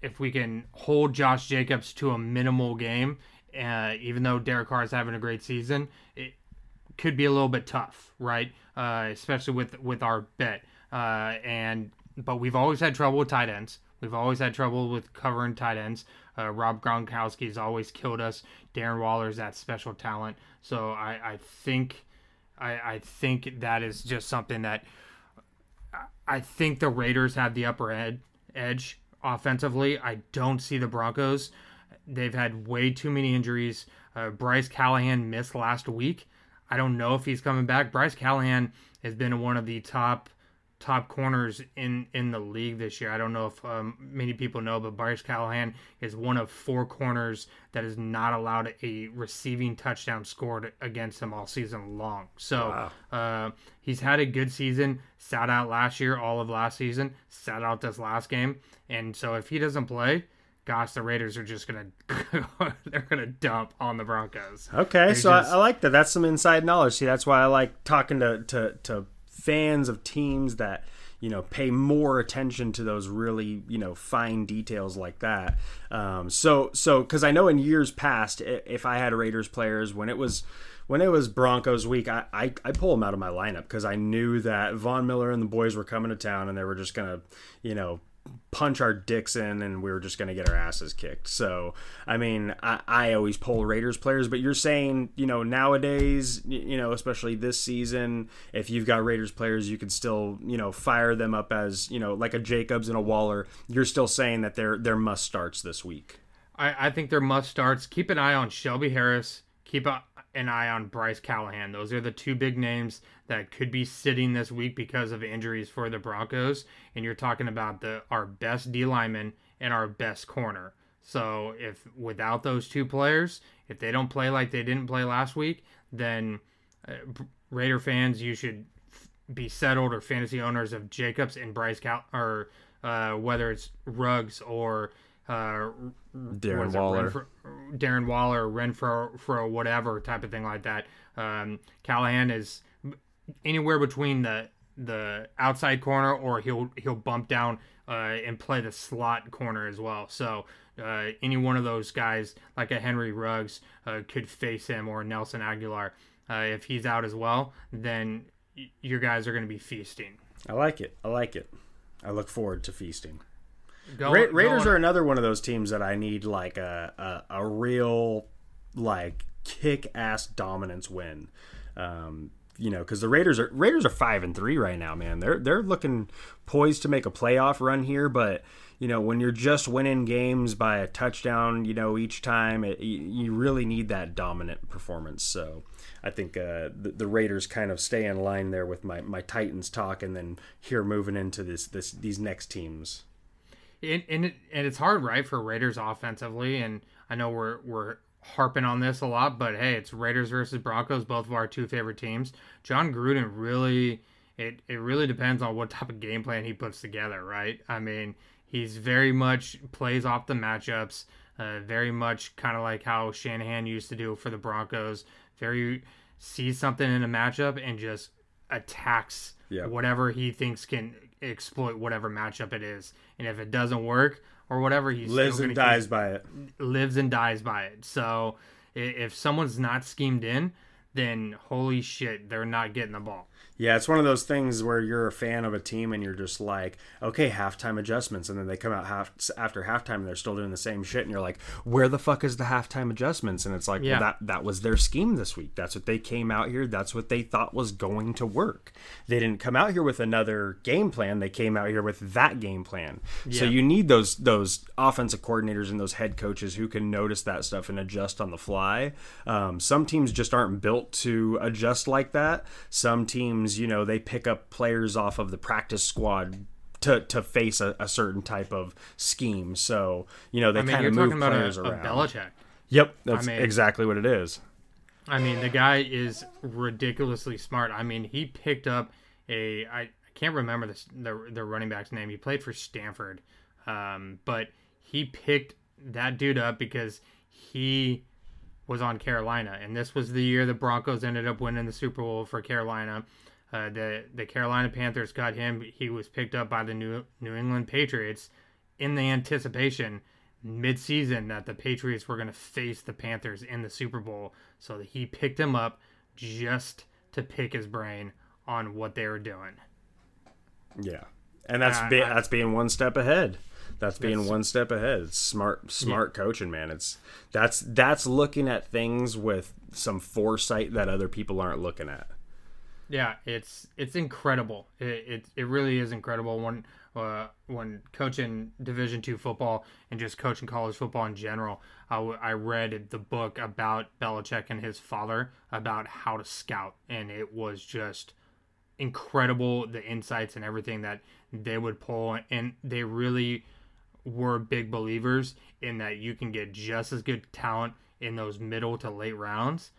If we can hold Josh Jacobs to a minimal game, uh, even though Derek Carr is having a great season, could be a little bit tough, right? Uh, especially with with our bet. Uh, and but we've always had trouble with tight ends. We've always had trouble with covering tight ends. Uh, Rob Gronkowski's always killed us. Darren Waller's that special talent. So I, I think I, I think that is just something that I think the Raiders have the upper ed, edge offensively. I don't see the Broncos. They've had way too many injuries. Uh, Bryce Callahan missed last week. I don't know if he's coming back. Bryce Callahan has been one of the top top corners in in the league this year. I don't know if um, many people know, but Bryce Callahan is one of four corners that is not allowed a receiving touchdown scored against him all season long. So wow. uh, he's had a good season. Sat out last year, all of last season. Sat out this last game, and so if he doesn't play. Gosh, the Raiders are just gonna (laughs) they're gonna dump on the Broncos. Okay, They're so just- I, I like that. That's some inside knowledge. See, that's why I like talking to to to fans of teams that you know pay more attention to those really you know fine details like that um, so so because i know in years past if i had raiders players when it was when it was broncos week i i, I pull them out of my lineup because i knew that von miller and the boys were coming to town and they were just gonna you know punch our dicks in and we were just going to get our asses kicked. So, I mean, I, I always pull Raiders players, but you're saying, you know, nowadays, you know, especially this season, if you've got Raiders players, you can still, you know, fire them up as, you know, like a Jacobs and a Waller. You're still saying that they're, they're must starts this week. I, I think they're must starts. Keep an eye on Shelby Harris. Keep an eye on Bryce Callahan. Those are the two big names that could be sitting this week because of injuries for the Broncos. And you're talking about the our best D lineman and our best corner. So if without those two players, if they don't play like they didn't play last week, then uh, Raider fans, you should f- be settled or fantasy owners of Jacobs and Bryce Cal or uh, whether it's Ruggs or uh, Darren what is it, Waller. Renfrow, Darren Waller, Renfrow, for whatever type of thing like that. Um, Callahan is anywhere between the the outside corner or he'll he'll bump down uh, and play the slot corner as well. So uh, any one of those guys, like a Henry Ruggs, uh, could face him or Nelson Agholor. Uh, if he's out as well, then y- your guys are going to be feasting. I like it. I like it. I look forward to feasting. Go, Ra- Raiders are another one of those teams that I need like a a, a real like kick ass dominance win. Um, you know, because the Raiders are Raiders are five and three right now, man. They're they're looking poised to make a playoff run here, but you know when you're just winning games by a touchdown, you know each time, it, you really need that dominant performance. So I think uh, the, the Raiders kind of stay in line there with my, my Titans talk, and then here moving into this this these next teams. and and, it, and it's hard, right, for Raiders offensively. And I know we're we're harping on this a lot, but hey, it's Raiders versus Broncos, both of our two favorite teams. Jon Gruden really it it really depends on what type of game plan he puts together, right? I mean, he's very much plays off the matchups, uh, very much kind of like how Shanahan used to do for the Broncos. Very sees something in a matchup and just attacks Yeah. whatever he thinks can exploit whatever matchup it is. And if it doesn't work or whatever, he's Lives still and gonna keep- dies by it. lives and dies by it. So if someone's not schemed in, then holy shit, they're not getting the ball. Yeah, it's one of those things where you're a fan of a team and you're just like, okay, halftime adjustments, and then they come out half after halftime and they're still doing the same shit, and you're like, where the fuck is the halftime adjustments? And it's like, Yeah. well, that that was their scheme this week. That's what they came out here. That's what they thought was going to work. They didn't come out here with another game plan. They came out here with that game plan. So you need those those offensive coordinators and those head coaches who can notice that stuff and adjust on the fly. Um, some teams just aren't built to adjust like that. Some teams, you know, they pick up players off of the practice squad. To, to face a, a certain type of scheme, so you know they I mean, kind you're of move talking about players a, a around. Belichick. Yep, that's mean- exactly what it is. I mean, the guy is ridiculously smart. I mean, he picked up a I can't remember this the the running back's name. He played for Stanford, um, but he picked that dude up because he was on Carolina, and this was the year the Broncos ended up winning the Super Bowl for Carolina. Uh, the the Carolina Panthers got him. He was picked up by the New New England Patriots in the anticipation mid-season that the Patriots were going to face the Panthers in the Super Bowl. So he picked him up just to pick his brain on what they were doing. Yeah, and that's Uh, be, that's being one step ahead. That's being That's- one step ahead. It's smart, smart coaching, man. It's that's that's looking at things with some foresight that other people aren't looking at. Yeah, it's it's incredible. It it, it really is incredible when uh, when coaching Division two football and just coaching college football in general. I, w- I read the book about Belichick and his father about how to scout, and it was just incredible the insights and everything that they would pull, and they really were big believers in that you can get just as good talent in those middle to late rounds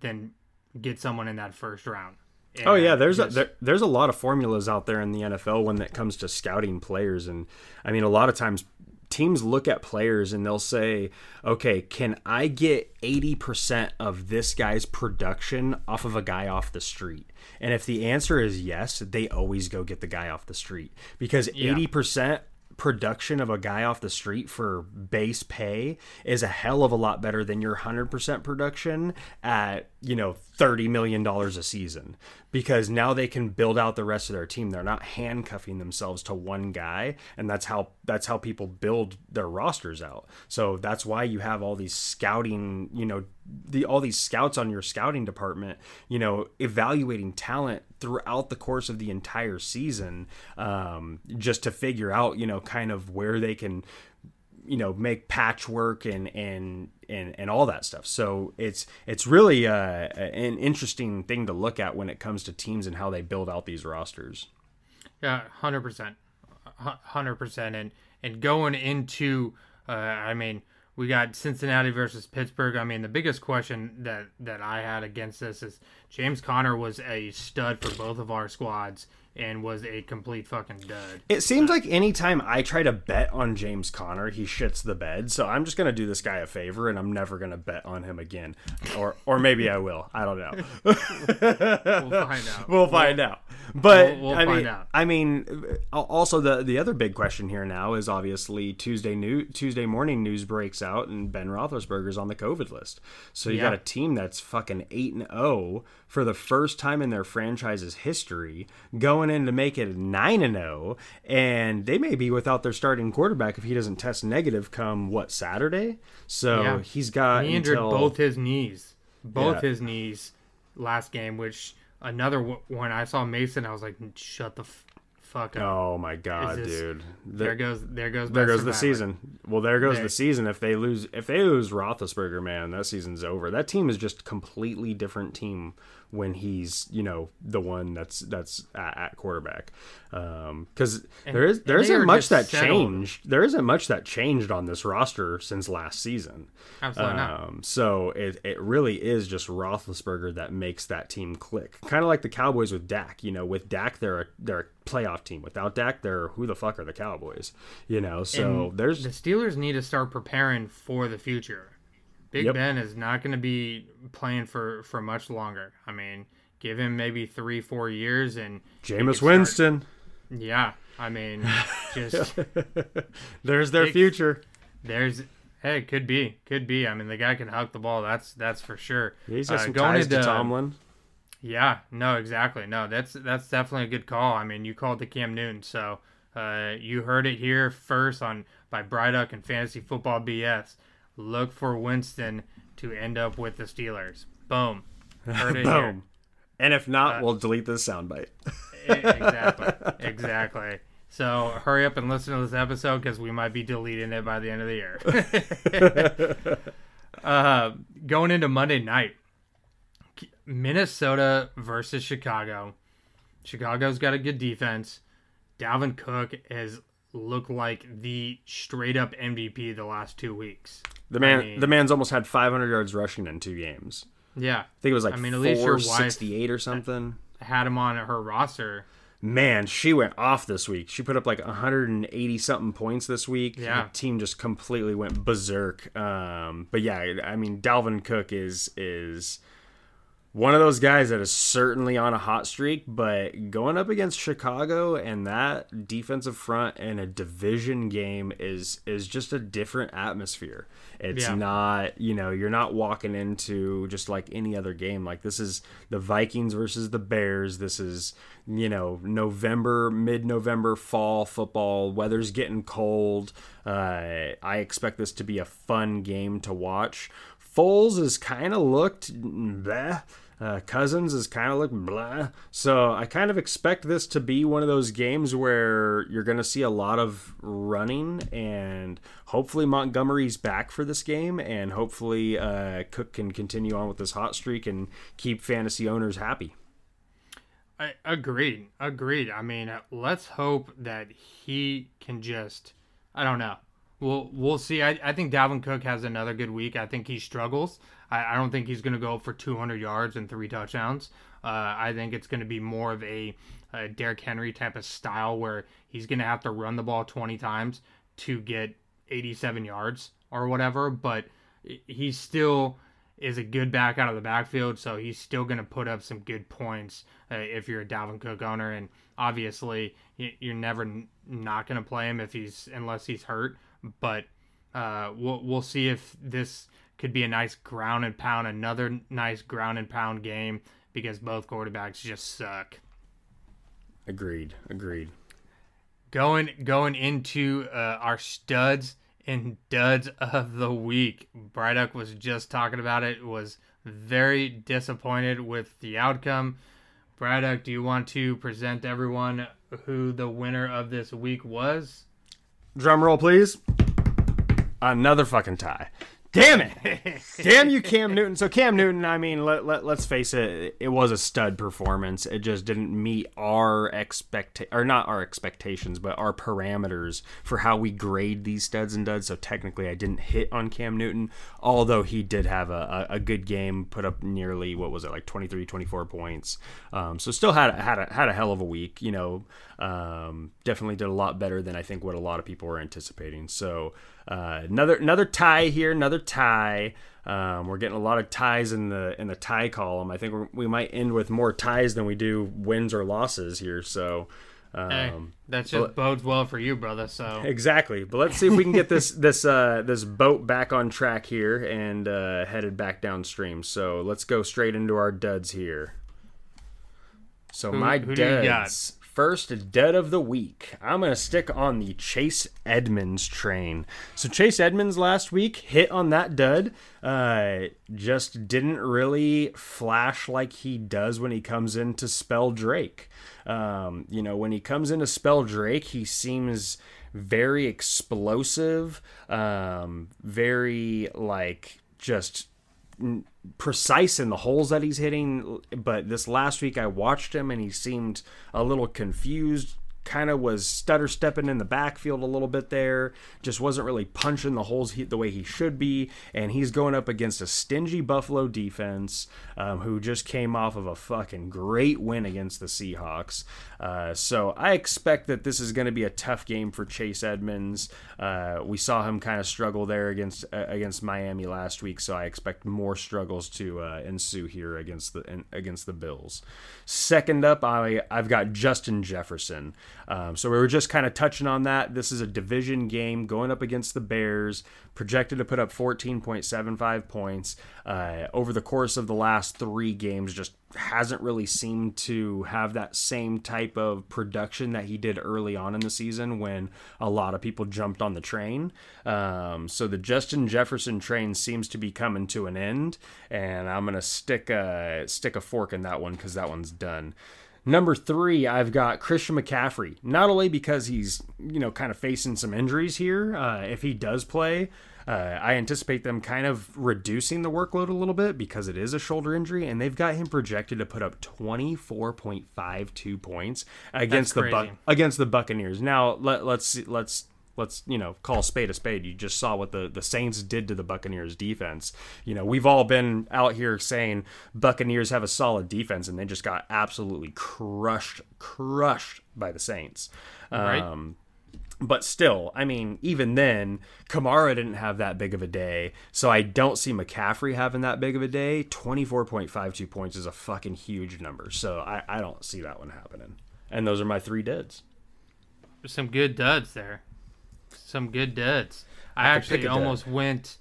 than get someone in that first round. Oh yeah, And there's a, there, there's a lot of formulas out there in the NFL when it comes to scouting players, and I mean a lot of times teams look at players and they'll say, okay, can I get 80% of this guy's production off of a guy off the street? And if the answer is yes, they always go get the guy off the street because 80% production of a guy off the street for base pay is a hell of a lot better than your 100% production at, you know, 30 million dollars a season because now they can build out the rest of their team. They're not handcuffing themselves to one guy and that's how that's how people build their rosters out. So that's why you have all these scouting, you know, the all these scouts on your scouting department, you know, evaluating talent throughout the course of the entire season, um, just to figure out, you know, kind of where they can, you know, make patchwork and and and and all that stuff. So it's it's really uh, an interesting thing to look at when it comes to teams and how they build out these rosters. Yeah, hundred percent, hundred percent, and and going into, uh, I mean, we got Cincinnati versus Pittsburgh. I mean, the biggest question that that I had against this is James Conner was a stud for both of our squads and was a complete fucking dud. It seems like anytime I try to bet on James Conner, he shits the bed. So I'm just gonna do this guy a favor, and I'm never gonna bet on him again, or or maybe I will. I don't know. We'll find (laughs) out. we'll find out. But We'll- we'll I find mean, out. I mean, uh, also the the other big question here now is obviously Tuesday new Tuesday morning news breaks out and Ben Roethlisberger's on the COVID list. So you Yeah. got a team that's fucking eight and zero for the first time in their franchise's history, going in to make it nine and zero, and they may be without their starting quarterback if he doesn't test negative come what Saturday. So Yeah. he's got He injured until- both his knees, both Yeah. his knees last game. Which another one I saw Mason, I was like, shut the f- fuck up. Oh my god, this- dude! There goes there goes There goes the season. Well, there goes There- the season. If they lose, if they lose Roethlisberger, man, that season's over. That team is just completely different team when he's, you know, the one that's that's at, at quarterback. Because there is there isn't much that settled. changed. There isn't much that changed on this roster since last season. Absolutely not. Um, so it, it really is just Roethlisberger that makes that team click. Kind of like the Cowboys with Dak. You know, with Dak they're a, they're a playoff team. Without Dak, they're who the fuck are the Cowboys? You know, so And there's the Steelers need to start preparing for the future. Big Yep. Ben is not going to be playing for for much longer. I mean, give him maybe three, four years, and Jameis could start- Winston. Yeah, I mean, (laughs) just There's their Big- future. there's Hey, could be, could be. I mean, the guy can huck the ball. That's that's for sure. Yeah, he's got Uh, some going ties to Tomlin. Yeah, no, exactly. No, that's that's definitely a good call. I mean, you called the Cam Newton, so uh, you heard it here first on by Bryduck and Fantasy Football BS. Look for Winston to end up with the Steelers. Boom. (laughs) Heard it here. And if not, Uh, we'll delete this soundbite. Exactly. Exactly. So hurry up and listen to this episode because we might be deleting it by the end of the year. (laughs) uh, going into Monday night, Minnesota versus Chicago. Chicago's got a good defense. Dalvin Cook has looked like the straight up MVP the last two weeks. The man, mean- the man's almost had 500 yards rushing in two games. Yeah, I think it was like I mean, at least your wife- 468 or something. had him on her roster. Man, she went off this week. She put up like 180 something points this week. Yeah. the team just completely went berserk. Um, but yeah, I mean, Dalvin Cook is is one of those guys that is certainly on a hot streak. But going up against Chicago and that defensive front in a division game is is just a different atmosphere. It's Yeah. not, you know, you're not walking into just like any other game. Like this is the Vikings versus the Bears. This is, you know, November, mid-November fall football. Weather's getting cold. Uh, I expect this to be a fun game to watch. Foles has kind of looked bleh. Uh, Cousins is kind of like blah. So I kind of expect this to be one of those games where you're going to see a lot of running, and hopefully Montgomery's back for this game, and hopefully uh, Cook can continue on with this hot streak and keep fantasy owners happy. I agreed. Agreed. I mean, let's hope that he can just. I don't know. We'll we'll see. I, I think Dalvin Cook has another good week. I think he struggles. I, I don't think he's going to go for 200 yards and three touchdowns. Uh, I think it's going to be more of a, a Derrick Henry type of style where he's going to have to run the ball 20 times to get 87 yards or whatever. But he still is a good back out of the backfield, so he's still going to put up some good points uh, if you're a Dalvin Cook owner. And obviously, you're never not going to play him if he's unless he's hurt. But uh, we'll we'll see if this could be a nice ground and pound, another nice ground and pound game because both quarterbacks just suck. Agreed. Agreed. Going going into uh, our studs and duds of the week. Bryduck was just talking about it. Was very disappointed with the outcome. Bryduck, do you want to present everyone who the winner of this week was? Drum roll, please. Another fucking tie. Damn it! (laughs) Damn you, Cam Newton. So Cam Newton, I mean, let, let let's face it, it was a stud performance. It just didn't meet our expect or not our expectations, but our parameters for how we grade these studs and duds. So technically, I didn't hit on Cam Newton, although he did have a, a, a good game, put up nearly what was it like 23, 24 points. Um, so still had a, had a had a hell of a week. You know, um, definitely did a lot better than I think what a lot of people were anticipating. So. Uh, another another tie here, another tie. Um, we're getting a lot of ties in the in the tie column. I think we're, we might end with more ties than we do wins or losses here. So, um, Hey, that just bodes well for you, brother. So (laughs) exactly. But let's see if we can get this (laughs) this uh, this boat back on track here and uh, headed back downstream. So let's go straight into our duds here. So Who- my who do you got? duds. First dud of the week. I'm going to stick on the Chase Edmonds train. So Chase Edmonds last week hit on that dud. Uh, just didn't really flash like he does when he comes in to spell Drake. Um, you know, when he comes in to spell Drake, he seems very explosive, um, very like just n- precise in the holes that he's hitting. But this last week, I watched him and he seemed a little confused. Kind of was stutter stepping in the backfield a little bit there. Just wasn't really punching the holes he, the way he should be. And he's going up against a stingy Buffalo defense um, who just came off of a fucking great win against the Seahawks. Uh, so I expect that this is going to be a tough game for Chase Edmonds. Uh, we saw him kind of struggle there against uh, against Miami last week, so I expect more struggles to uh, ensue here against the in, against the Bills. Second up, I I've got Justin Jefferson. Um, so we were just kind of touching on that. This is a division game going up against the Bears, projected to put up 14.75 points uh, over the course of the last three games. Just hasn't really seemed to have that same type of production that he did early on in the season when a lot of people jumped on the train. Um, so the Justin Jefferson train seems to be coming to an end, and I'm gonna stick a stick a fork in that one because that one's done. Number three, I've got Christian McCaffrey. Not only because he's you know kind of facing some injuries here, uh, if he does play, uh, I anticipate them kind of reducing the workload a little bit because it is a shoulder injury, and they've got him projected to put up twenty four point five two points against the against the Buccaneers. Now let let's see- let's let's you know call spade a spade. You just saw what the the Saints did to the Buccaneers defense. You know we've all been out here saying Buccaneers have a solid defense, and they just got absolutely crushed crushed by the Saints. Right. Um, but still, I mean, even then, Kamara didn't have that big of a day. So I don't see McCaffrey having that big of a day. 24.52 points is a fucking huge number. So I, I don't see that one happening. And those are my three deads. some good duds there. Some good duds. I, I actually almost went.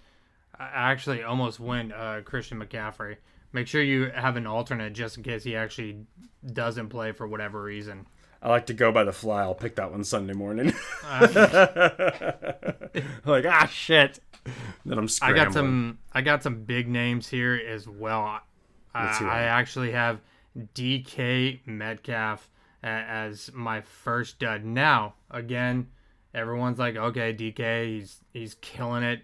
I actually almost went uh, Christian McCaffrey. Make sure you have an alternate just in case he actually doesn't play for whatever reason. I like to go by the fly. I'll pick that one Sunday morning. (laughs) like, ah, shit. Then I'm I got some. I got some big names here as well. I, I actually have DK Metcalf as my first dud. Now, again, everyone's like, okay, DK, he's he's killing it.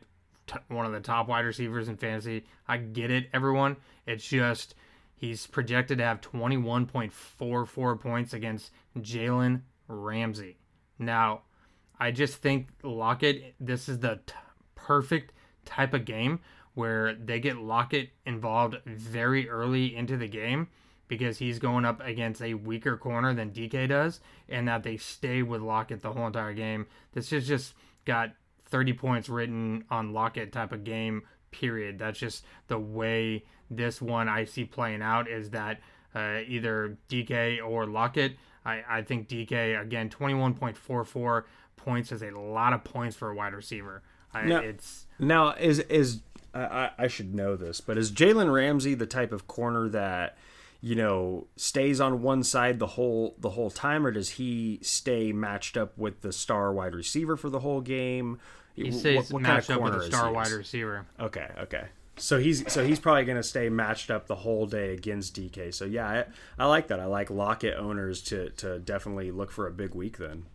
T- one of the top wide receivers in fantasy. I get it, everyone. It's just he's projected to have 21.44 points against Jalen Ramsey. Now, I just think Lockett, this is the t- perfect type of game where they get Lockett involved very early into the game because he's going up against a weaker corner than DK does, and that they stay with Lockett the whole entire game. This has just got 30 points written on Lockett type of game, period. That's just the way this one I see playing out is that uh, either DK or Lockett. I, I think DK, again, 21.44 points is a lot of points for a wide receiver. I, No. It's Now, is is I- I should know this, but is Jalen Ramsey the type of corner that you know stays on one side the whole the whole time, or does he stay matched up with the star wide receiver for the whole game? he stays what kind of matched up with is star wide receiver. Okay, okay. So he's so he's probably going to stay matched up the whole day against DK. So yeah, I, I like that. I like Lockett owners to to definitely look for a big week then.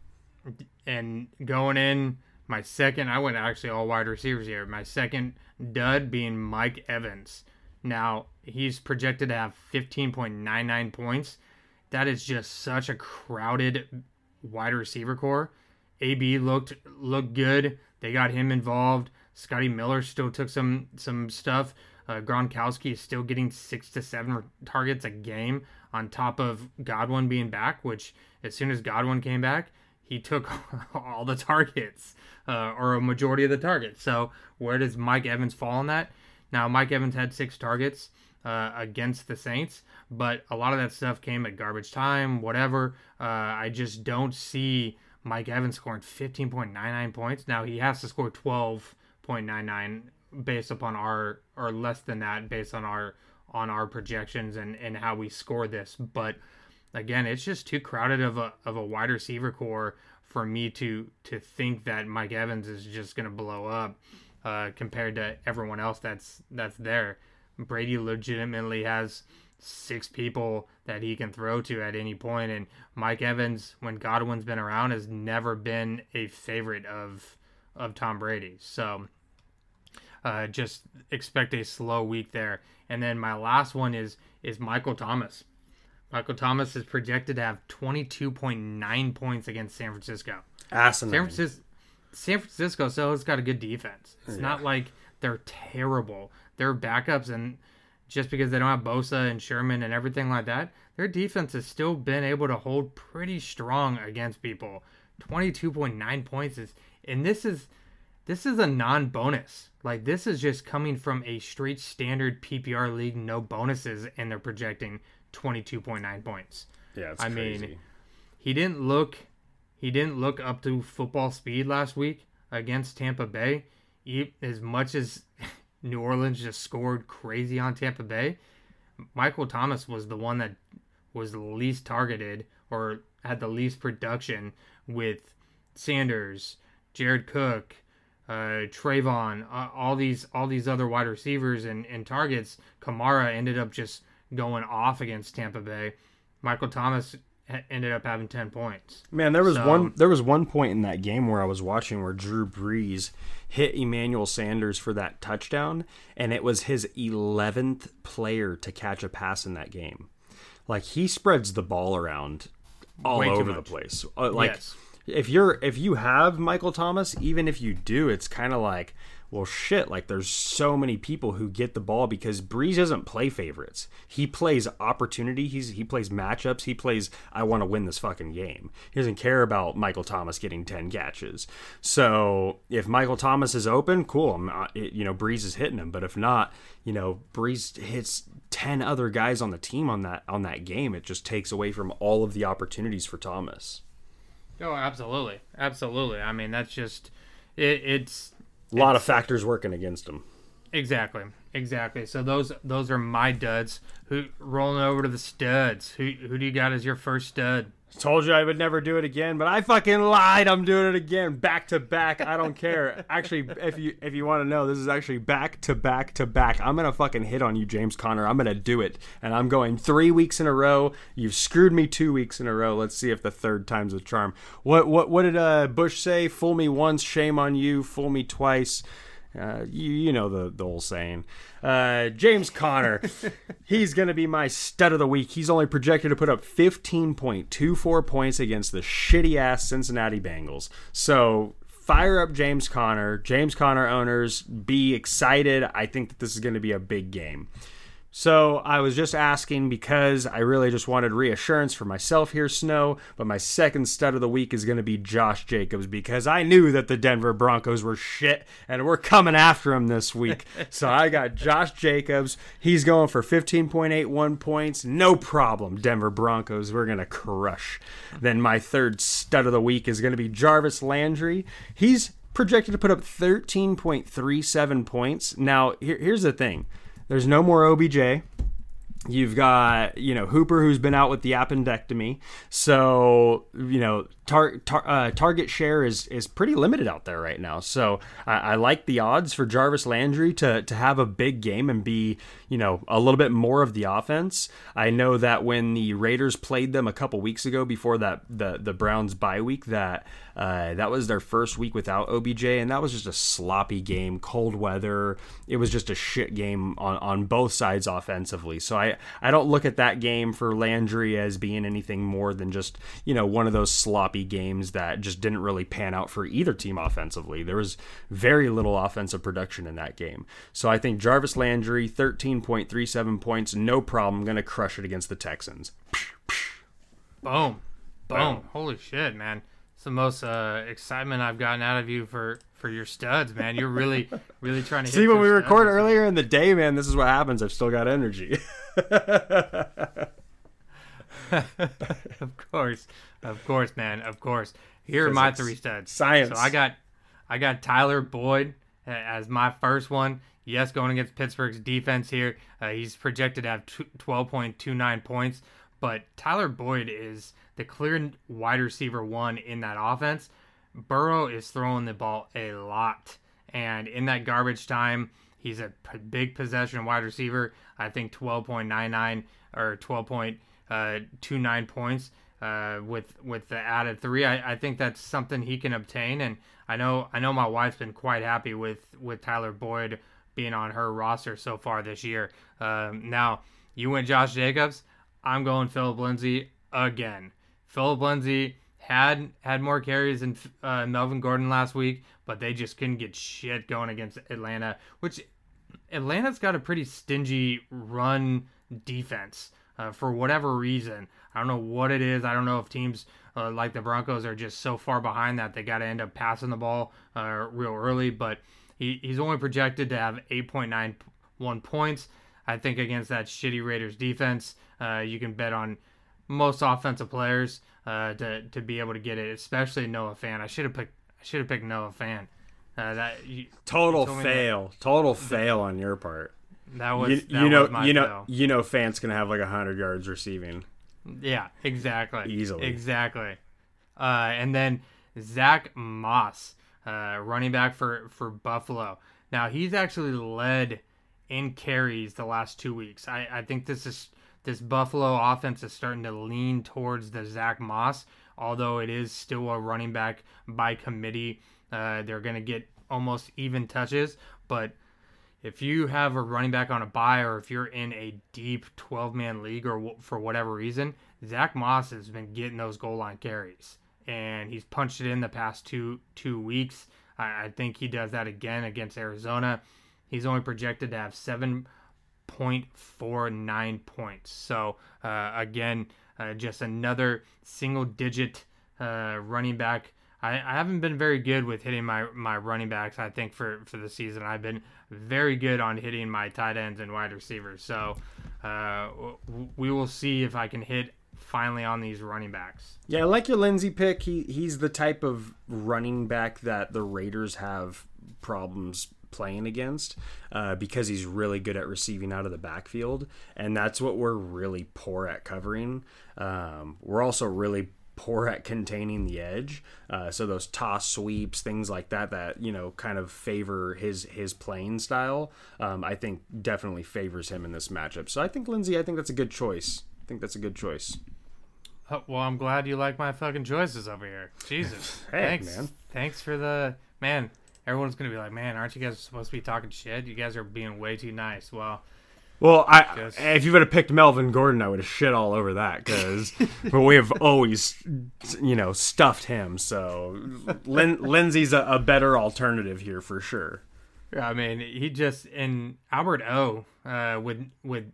And going in, my second, I went actually all wide receivers here. My second dud being Mike Evans. Now, he's projected to have 15.99 points. That is just such a crowded wide receiver corps. AB looked looked good. They got him involved. Scotty Miller still took some some stuff. Uh, Gronkowski is still getting six to seven targets a game on top of Godwin being back. Which as soon as Godwin came back, he took (laughs) all the targets uh, or a majority of the targets. So where does Mike Evans fall on that? Now Mike Evans had six targets uh, against the Saints, but a lot of that stuff came at garbage time, whatever. Uh, I just don't see Mike Evans scoring 15.99 points. Now he has to score 12.99 based upon our or less than that based on our on our projections and and how we score this, but again, it's just too crowded of a of a wide receiver corps for me to to think that Mike Evans is just going to blow up uh, compared to everyone else that's that's there. Brady legitimately has six people that he can throw to at any point, and Mike Evans, when Godwin's been around, has never been a favorite of of Tom Brady. So uh, just expect a slow week there. And then my last one is is Michael Thomas. Michael Thomas is projected to have 22.9 points against San Francisco. Asinine. San Francisco, San Francisco still has got a good defense. It's not like they're terrible. They're backups, and just because they don't have Bosa and Sherman and everything like that, their defense has still been able to hold pretty strong against people. 22.9 points is, and this is this is a non-bonus. Like this is just coming from a straight standard PPR league, no bonuses, and they're projecting 22.9 points. yeah, it's I crazy. mean, he didn't look he didn't look up to football speed last week against Tampa Bay. He, as much as (laughs) New Orleans just scored crazy on Tampa Bay, Michael Thomas was the one that was the least targeted or had the least production with Sanders, Jared Cook, uh, Trayvon, uh, all these all these other wide receivers and, and targets. Kamara ended up just going off against Tampa Bay. Michael Thomas ended up having ten points. Man, there was So- one there was one point in that game where I was watching where Drew Brees hit Emmanuel Sanders for that touchdown, and it was his eleventh player to catch a pass in that game. Like he spreads the ball around all over the place. Uh, Like Yes. if you're if you have Michael Thomas, even if you do, it's kind of like well shit like there's so many people who get the ball because Brees doesn't play favorites. He plays opportunity. He's he plays matchups. He plays I want to win this fucking game. He doesn't care about Michael Thomas getting 10 catches. So, if Michael Thomas is open, cool. Not, uh, it, you know, Brees is hitting him, but if not, you know, Brees hits 10 other guys on the team on that on that game. It just takes away from all of the opportunities for Thomas. Oh, absolutely, absolutely. I mean, that's just it, it's A lot of factors working against him. exactly, exactly. So those those are my duds. Who rolling over to the studs? Who who do you got as your first stud? Told you I would never do it again, but I fucking lied. I'm doing it again, back to back. I don't care. Actually, if you if you want to know, this is actually back to back to back. I'm gonna fucking hit on you, James Conner. I'm gonna do it, and I'm going three weeks in a row. You've screwed me two weeks in a row. Let's see if the third time's a charm. What what what did uh, Bush say? Fool me once, shame on you. Fool me twice. Uh, you, you know the, the old saying. Uh, James Conner, (laughs) he's going to be my stud of the week. He's only projected to put up 15.24 points against the shitty ass Cincinnati Bengals. So fire up James Conner. James Conner owners, be excited. I think that this is going to be a big game. So I was just asking because I really just wanted reassurance for myself here, Snow. But my second stud of the week is going to be Josh Jacobs because I knew that the Denver Broncos were shit and we're coming after him this week. (laughs) so I got Josh Jacobs. He's going for 15.81 points. No problem, Denver Broncos. We're going to crush. Then my third stud of the week is going to be Jarvis Landry. He's projected to put up 13.37 points. Now, here, here's the thing. There's no more OBJ. You've got, you know, Hooper who's been out with the appendectomy. So, you know, tar- tar- uh, target share is is pretty limited out there right now. So, I, I like the odds for Jarvis Landry to to have a big game and be, you know, a little bit more of the offense. I know that when the Raiders played them a couple weeks ago before that the the Browns bye week that uh, that was their first week without OBJ, and that was just a sloppy game, cold weather. It was just a shit game on, on both sides offensively. So I, I don't look at that game for Landry as being anything more than just, you know, one of those sloppy games that just didn't really pan out for either team offensively. There was very little offensive production in that game. So I think Jarvis Landry, 13.37 points, no problem, going to crush it against the Texans. Boom, boom. Holy shit, man! It's the most uh, excitement I've gotten out of you for for your studs, man. You're really (laughs) really trying to hit See, when we studs record earlier in the day, man, this is what happens. I've still got energy. (laughs) (laughs) of course, of course, man, of course. Here are my three studs. Science. So I got, I got Tyler Boyd uh, as my first one. Yes, going against Pittsburgh's defense here. Uh, he's projected to have tw- 12.29 points, but Tyler Boyd is the clear wide receiver one in that offense. Burrow is throwing the ball a lot, and in that garbage time, he's a p- big possession wide receiver. I think 12.99 or 12.29 points uh, with with the added three. I, I think that's something he can obtain, and I know I know my wife's been quite happy with with Tyler Boyd being on her roster so far this year. Um, now you went Josh Jacobs. I'm going Phillip Lindsay again. Phillip Lindsay had had more carries than uh, Melvin Gordon last week, but they just couldn't get shit going against Atlanta, which Atlanta's got a pretty stingy run defense uh, for whatever reason. I don't know what it is. I don't know if teams uh, like the Broncos are just so far behind that they got to end up passing the ball uh, real early. But he, he's only projected to have 8.91 points. I think against that shitty Raiders defense, uh, you can bet on most offensive players uh, to to be able to get it, especially Noah Fant. I should have picked I should have picked Noah Fant. Uh, that you, Total me fail. Total fail on your part. that was You, that you know, was my you know, fail. you know, Fant's gonna have like hundred yards receiving. Yeah, exactly. Easily. Exactly. Uh, and then Zach Moss, uh, running back for, for Buffalo. Now, he's actually led in carries the last two weeks. I, I think this is this Buffalo offense is starting to lean towards the Zach Moss, although it is still a running back by committee. Uh, they're going to get almost even touches, but if you have a running back on a bye or if you're in a deep 12 man league or wh- for whatever reason, Zach Moss has been getting those goal line carries and he's punched it in the past two two weeks. I, I think he does that again against Arizona. He's only projected to have 7.49 points. So, uh, again, uh, just another single digit uh, running back. I, I haven't been very good with hitting my, my running backs, I think, for, for the season. I've been very good on hitting my tight ends and wide receivers. So, uh, we will see if I can hit finally on these running backs. Yeah, I like your Lindsay pick. He he's the type of running back that the Raiders have problems playing against uh, because he's really good at receiving out of the backfield, and that's what we're really poor at covering. Um, we're also really poor at containing the edge. Uh, so those toss sweeps, things like that, that you know, kind of favor his his playing style. Um, I think definitely favors him in this matchup. So I think Lindsay, I think that's a good choice. I think that's a good choice. Oh, well, I'm glad you like my fucking choices over here. Jesus. (laughs) Hey, thanks, man. Thanks for the man. Everyone's gonna be like, man, aren't you guys supposed to be talking shit? You guys are being way too nice. Well, Well, I Just- if you would have picked Melvin Gordon, I would have shit all over that because (laughs) but we have always, you know, stuffed him. So Lin- Lindsay's a, a better alternative here for sure. Yeah, I mean, he just and Albert O. Uh, with with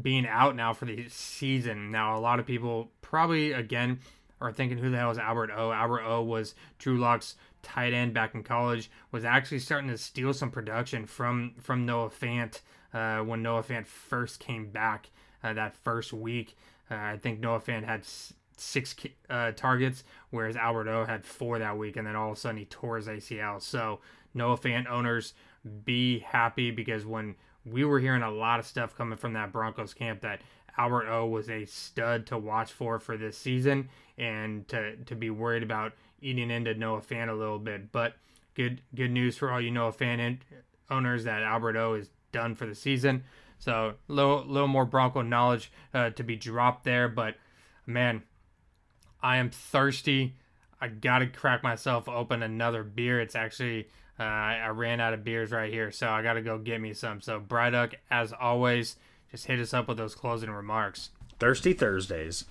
being out now for the season. Now, a lot of people probably again are thinking, who the hell is Albert O? Albert O was Drew Lock's tight end back in college. Was actually starting to steal some production from from Noah Fant uh, when Noah Fant first came back uh, that first week. Uh, I think Noah Fant had six uh, targets, whereas Albert O had four that week, and then all of a sudden he tore his ACL. So Noah Fant owners, be happy because when we were hearing a lot of stuff coming from that Broncos camp that Albert O was a stud to watch for for this season, and to to be worried about eating into Noah Fant a little bit. But good good news for all you Noah Fant owners that Albert O is done for the season. So a little little more Bronco knowledge uh, to be dropped there, but man, I am thirsty. I gotta crack myself open another beer. It's actually uh, I ran out of beers right here, so I gotta go get me some. So Bryduck, as always, just hit us up with those closing remarks. Thirsty Thursdays.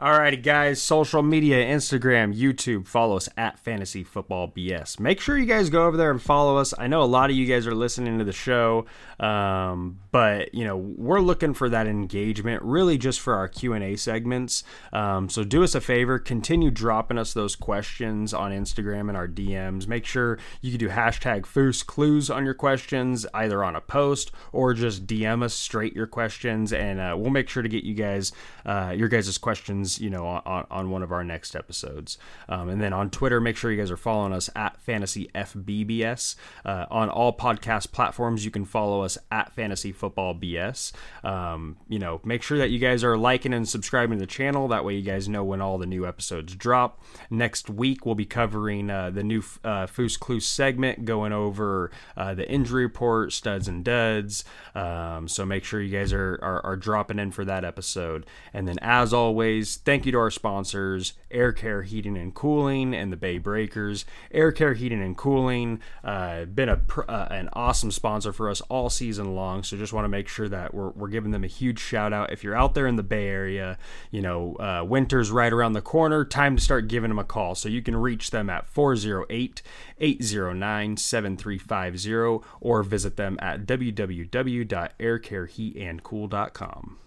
Alrighty, guys. Social media, Instagram, YouTube. Follow us at Fantasy Football BS. Make sure you guys go over there and follow us. I know a lot of you guys are listening to the show, um, but you know we're looking for that engagement, really, just for our Q and A segments. Um, so do us a favor, continue dropping us those questions on Instagram and our DMs. Make sure you can do hashtag Foos Clues on your questions, either on a post or just DM us straight your questions, and uh, we'll make sure to get you guys uh, your guys' questions, you know, on, on one of our next episodes. Um, and then on Twitter, make sure you guys are following us at Fantasy FBBS. Uh, on all podcast platforms, you can follow us at Fantasy Football BS. Um, you know, make sure that you guys are liking and subscribing to the channel. That way, you guys know when all the new episodes drop. Next week, we'll be covering uh, the new uh, Foos Clues segment, going over uh, the injury report, studs and duds. Um, so make sure you guys are, are, are dropping in for that episode. And then, as always, thank you to our sponsors, Air Care Heating and Cooling and the Bay Breakers. Air Care Heating and Cooling, uh, been a uh, an awesome sponsor for us all season long. So just want to make sure that we're, we're giving them a huge shout out. If you're out there in the Bay Area, you know, uh, winter's right around the corner, time to start giving them a call. So you can reach them at 408 809 7350 or visit them at www.aircareheatandcool.com.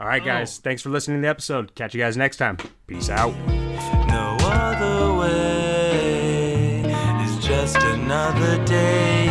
All right, oh. guys. Oh. Thanks for listening to the episode. Catch you guys next time. Peace out. No other way is just another day